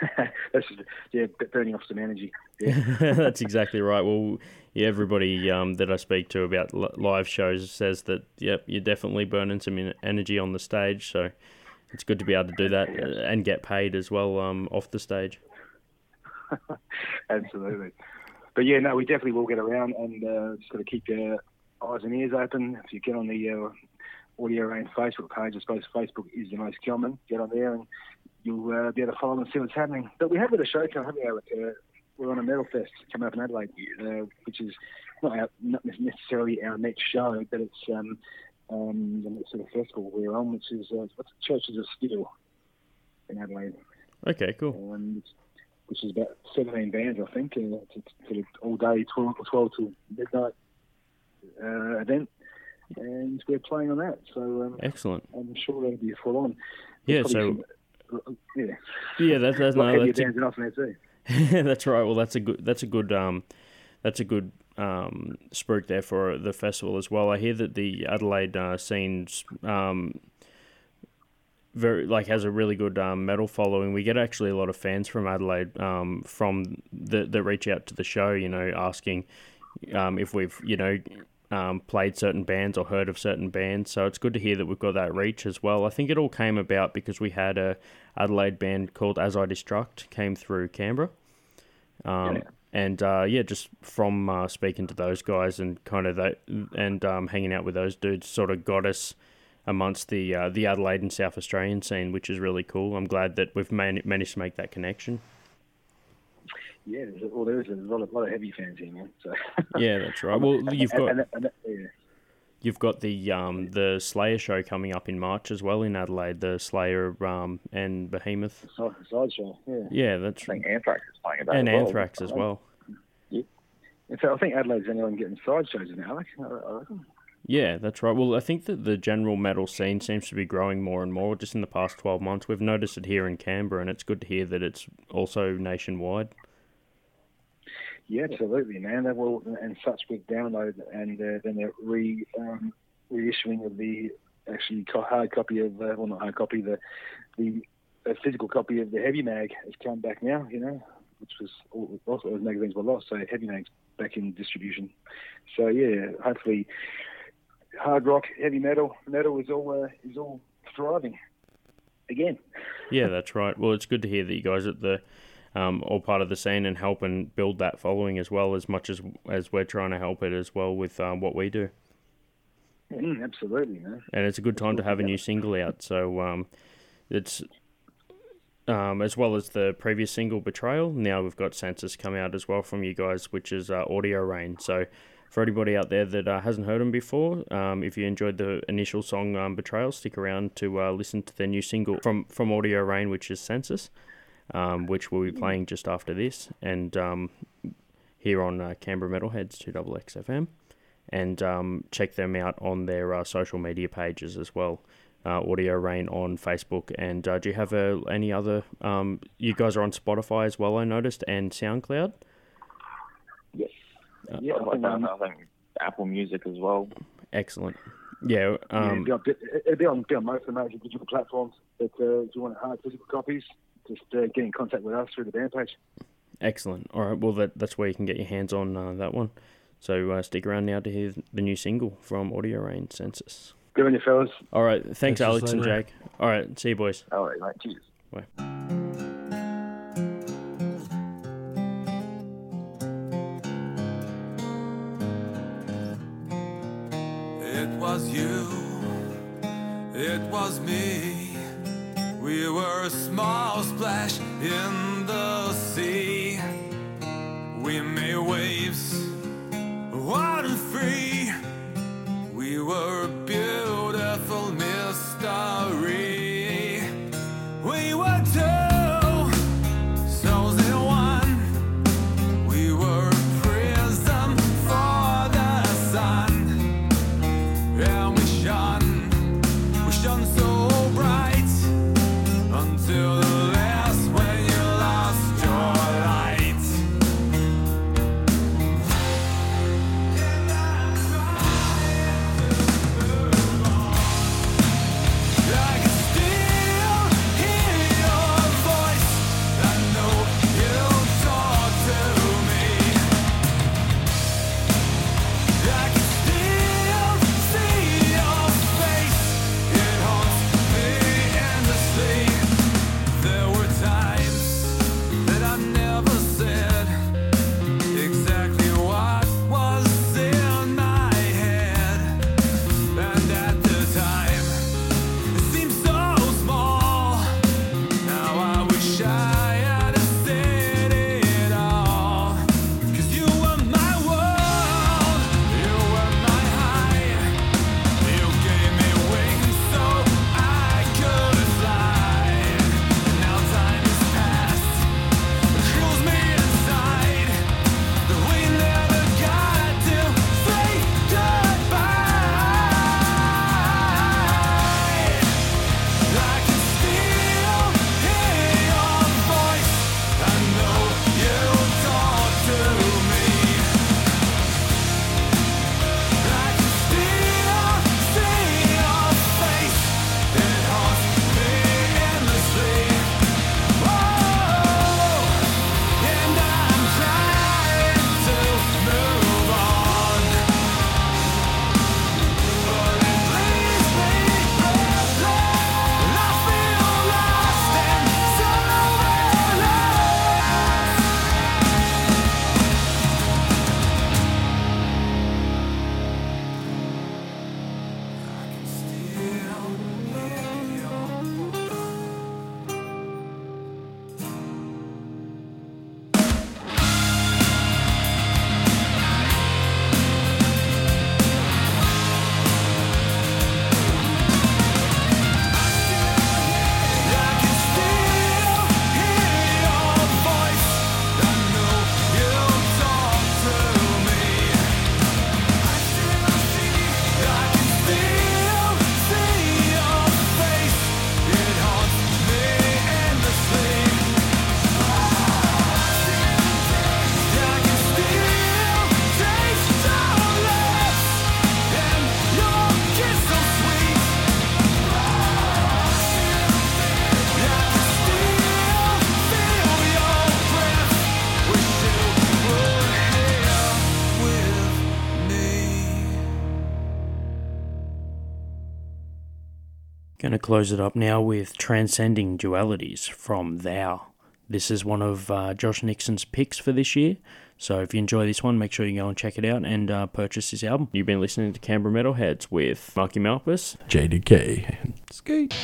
That's yeah, burning off some energy. Yeah. that's exactly right. Well, yeah, everybody um, that I speak to about live shows says that, yep, you're definitely burning some energy on the stage. So it's good to be able to do that uh, and get paid as well um, off the stage. Absolutely. But yeah, no, we definitely will get around and uh, just got to keep your eyes and ears open. If you get on the uh, Audio Reign Facebook page. I suppose Facebook is the most common. Get on there and you'll uh, be able to follow and see what's happening. But we have got a show coming, haven't we, Alec? Uh, we're on a metal fest coming up in Adelaide, uh, which is not, our, not necessarily our next show, but it's um, um, the next sort of festival we're on, which is uh, what's it? Churches of Steel in Adelaide, Okay, cool. um, which is about 17 bands, I think. Uh, it's sort of all day, 12, 12 to midnight uh, event, and we're playing on that. So um, Excellent. I'm sure that'll be full on. Yeah, so some- yeah, yeah, that, that's a no, that's bands in there too. that's right. Well, that's a good. That's a good. Um, that's a good um, spruik there for the festival as well. I hear that the Adelaide uh, scene's um, very like has a really good um, metal following. We get actually a lot of fans from Adelaide um, from the, that reach out to the show. You know, asking um, if we've you know um, played certain bands or heard of certain bands. So it's good to hear that we've got that reach as well. I think it all came about because we had a Adelaide band called As I Destruct came through Canberra. Um, Yeah. And uh, yeah, just from uh, speaking to those guys and kind of that, and um, hanging out with those dudes, sort of got us amongst the uh, the Adelaide and South Australian scene, which is really cool. I'm glad that we've man- managed to make that connection. Yeah, there's, well, there is a lot of, lot of heavy fans here, man. So Yeah, that's right. Well, you've got and, and, and, yeah. You've got the um, the Slayer show coming up in March as well in Adelaide. The Slayer um, and Behemoth. side, show. Yeah. Yeah, that's I think Anthrax is playing about and as well. Anthrax as well. In fact, I think Adelaide's the only one getting side shows now, I reckon. Yeah, that's right. Well, I think that the general metal scene seems to be growing more and more. Just in the past twelve months, we've noticed it here in Canberra, and it's good to hear that it's also nationwide. Yeah, absolutely, man. They will, and such with download, and uh, then they're re um, reissuing of the actually hard copy of uh, well, not hard copy, the the physical copy of the Heavy Mag has come back now. You know, which was also those magazines were lost, so Heavy Mag's back in distribution. So yeah, hopefully, hard rock, heavy metal, metal is all uh, is all thriving again. Yeah, that's right. Well, it's good to hear that you guys at the um, all part of the scene and help and build that following as well as much as as we're trying to help it as well with um, what we do. Mm, absolutely, man. and it's a good time to have a new single out. So um, it's um, as well as the previous single "Betrayal." Now we've got "Senses" come out as well from you guys, which is uh, Audio Reign. So for anybody out there that uh, hasn't heard them before, um, if you enjoyed the initial song um, "Betrayal," stick around to uh, listen to their new single from from Audio Reign, which is "Senses," um, which we'll be playing just after this, and um, here on uh, Canberra Metalheads two double X FM and um, check them out on their uh, social media pages as well. Uh, Audio Reign on Facebook. And uh, do you have any other? Um, you guys are on Spotify as well, I noticed, and SoundCloud. Yes. Uh, yeah, I think, um, I think Apple Music as well. Excellent. Yeah. Yeah, Um, it'll, be on, it'll be on, be most of the major digital platforms. But uh, if you want hard physical copies, just uh, get in contact with us through the band page. Excellent. All right. Well, that that's where you can get your hands on uh, that one. So uh, stick around now to hear the new single from Audio Reign, Senses. Good on you, fellas. All right. Thanks, Thanks, Alex and Slater. Jake. All right. See you, boys. All right, mate. Cheers. It was me. We were a small splash in the sea. We made waves, wild and free. We were close it up now with Transcending Dualities from Thou. This is one of uh, Josh Nixon's picks for this year. So if you enjoy this one, make sure you go and check it out and uh, purchase this album. You've been listening to Canberra Metalheads with Marky Malphas. JDecay. Skate.